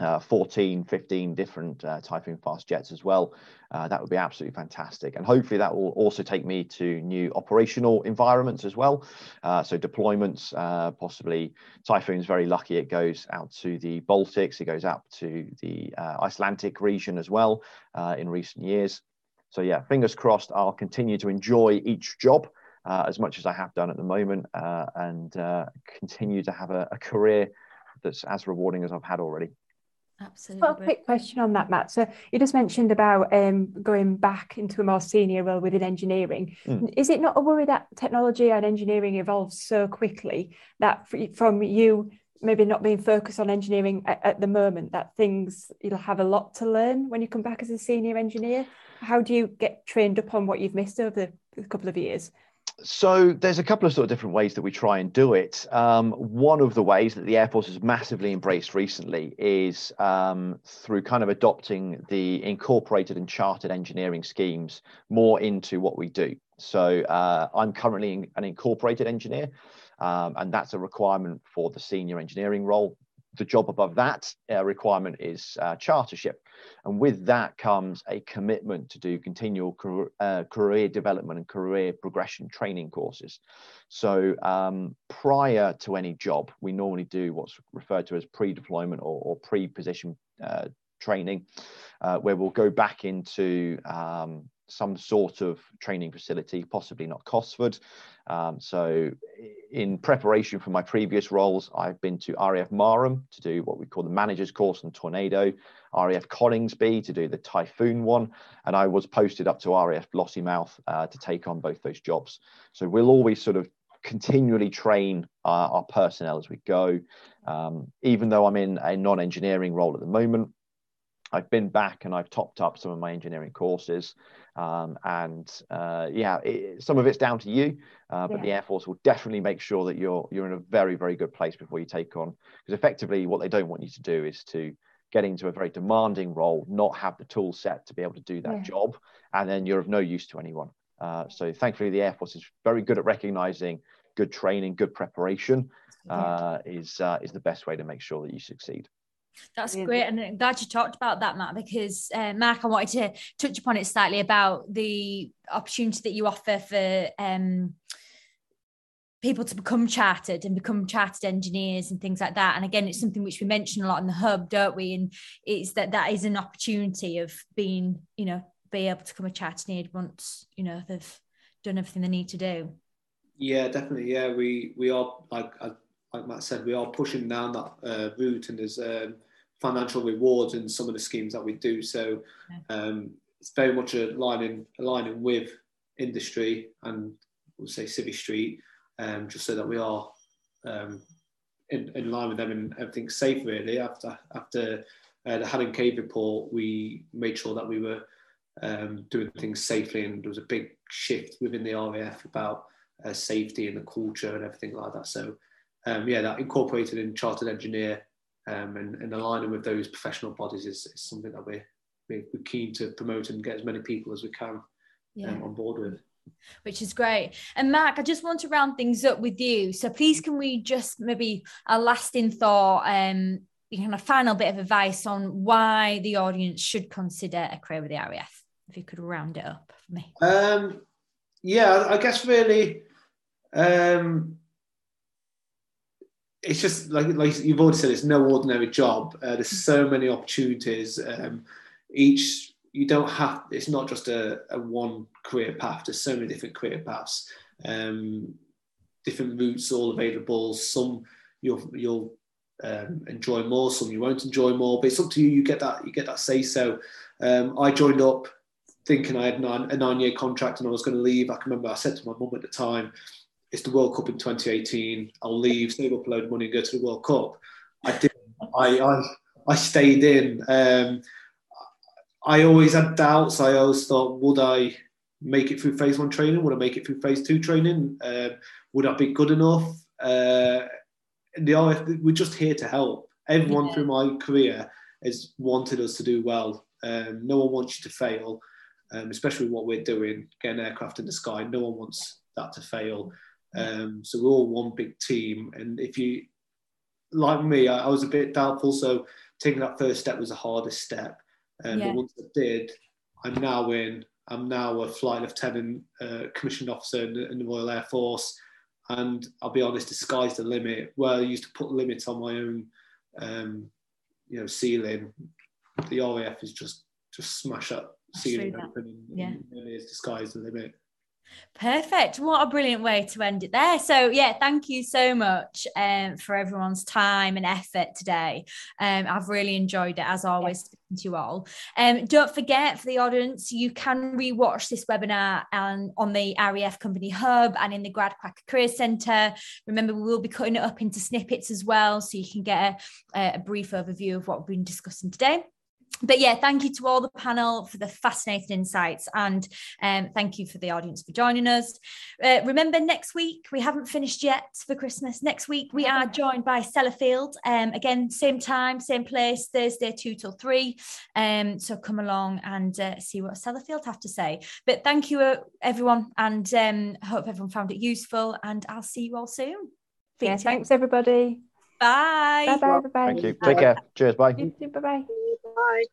uh, 14, 15 different uh, Typhoon fast jets as well. Uh, that would be absolutely fantastic. And hopefully that will also take me to new operational environments as well. Uh, so deployments, uh, possibly Typhoon's very lucky. It goes out to the Baltics, it goes out to the uh, Icelandic region as well in recent years. So yeah, fingers crossed, I'll continue to enjoy each job. as much as I have done at the moment, and continue to have a, a career that's as rewarding as I've had already. Absolutely. Well, a quick question on that, Matt. So you just mentioned about um, going back into a more senior role within engineering. Mm. Is it not a worry that technology and engineering evolves so quickly that from you maybe not being focused on engineering at, at, the moment, that things you'll have a lot to learn when you come back as a senior engineer? How do you get trained up on what you've missed over the couple of years? So there's a couple of sort of different ways that we try and do it. Um, one of the ways that the Air Force has massively embraced recently is um, through kind of adopting the incorporated and chartered engineering schemes more into what we do. So uh, I'm currently an incorporated engineer, um, and that's a requirement for the senior engineering role the job above that uh, requirement is uh, chartership. And with that comes a commitment to do continual career, uh, career development and career progression training courses. So um, prior to any job, we normally do what's referred to as pre-deployment or, or pre-position uh, training, uh, where we'll go back into um, some sort of training facility, possibly not Cosford. Um, so, in preparation for my previous roles, I've been to RAF Marham to do what we call the manager's course on Tornado, RAF Coningsby to do the Typhoon one, and I was posted up to RAF Lossiemouth uh, to take on both those jobs. So, we'll always sort of continually train our, our personnel as we go. Um, even though I'm in a non engineering role at the moment, I've been back and I've topped up some of my engineering courses. Um, and uh, yeah, it, some of it's down to you, uh, but yeah. the Air Force will definitely make sure that you're you're in a very very good place before you take on. Because effectively, what they don't want you to do is to get into a very demanding role, not have the tool set to be able to do that yeah. job, and then you're of no use to anyone. Uh, so thankfully, the Air Force is very good at recognizing good training, good preparation uh, is uh, is the best way to make sure that you succeed. That's yeah. great. And I'm glad you talked about that, Matt, because uh, Mark, I wanted to touch upon it slightly about the opportunity that you offer for um, people to become chartered and become chartered engineers and things like that. And again, it's something which we mention a lot in the hub, don't we? And it's that that is an opportunity of being, you know, be able to become a chartered engineer once, you know, they've done everything they need to do. Yeah, definitely. Yeah, we we are like like Matt said, we are pushing down that uh, route, and there's um, financial rewards in some of the schemes that we do. So um, it's very much aligning aligning with industry and we'll say Civvy Street, um, just so that we are um, in, in line with them and everything's safe. Really, after after uh, the Haddon Cave report, we made sure that we were um, doing things safely, and there was a big shift within the RAF about uh, safety and the culture and everything like that. So um, yeah, that incorporated in chartered engineer um, and, and, aligning with those professional bodies is, is something that we're, we're, keen to promote and get as many people as we can yeah. um, on board with. Which is great. And Mark, I just want to round things up with you. So please, can we just maybe a lasting thought, um, kind of final bit of advice on why the audience should consider a career with the RAF? If you could round it up for me. Um, yeah, I guess really um, it's just like like you've already said, it's no ordinary job. Uh, there's so many opportunities. Um, each you don't have. It's not just a, a, one career path. There's so many different career paths, um, different routes all available. Some you'll you'll um, enjoy more, some you won't enjoy more. But it's up to you. You get that you get that say so. Um, I joined up thinking I had nine, a nine year contract and I was going to leave. I can remember I said to my mum at the time, "It's the World Cup in 2018. I'll leave, save up a load of money, and go to the World Cup." I did. I I, I stayed in. Um, I always had doubts. I always thought, would I make it through phase one training? Would I make it through phase two training? Um, would I be good enough? Uh, the RF, we're just here to help. Everyone yeah. through my career has wanted us to do well. Um, no one wants you to fail, um, especially what we're doing, getting aircraft in the sky. No one wants that to fail. Um, so we're all one big team. And if you, like me, I, I, was a bit doubtful. So taking that first step was the hardest step. Um, yeah. But once I did, I'm now in. I'm now a flight lieutenant, uh, commissioned officer in the, in the Royal Air Force and I'll be honest, the sky's the limit. Where I used to put limits on my own, um, you know, ceiling, the RAF is just just smash up ceiling open, and, yeah. and the sky's the limit. Perfect. What a brilliant way to end it there. So, yeah, thank you so much um, for everyone's time and effort today. Um, I've really enjoyed it as always. Speaking to you all. Um, don't forget for the audience, you can rewatch this webinar and on the RAF Company Hub and in the GradCracker Career Centre. Remember, we will be cutting it up into snippets as well, so you can get a, a brief overview of what we've been discussing today but yeah, thank you to all the panel for the fascinating insights and um, thank you for the audience for joining us. Uh, remember, next week, we haven't finished yet for Christmas. Next week, we are joined by Sellafield. Um, again, same time, same place, Thursday, 2 till 3. Um, so come along and uh, see what Sellafield have to say. But thank you, uh, everyone, and um, hope everyone found it useful. And I'll see you all soon. Yeah, thanks, everybody. Bye. Bye bye. Bye bye. Thank you. Take care. Cheers. Bye. Bye bye. Bye.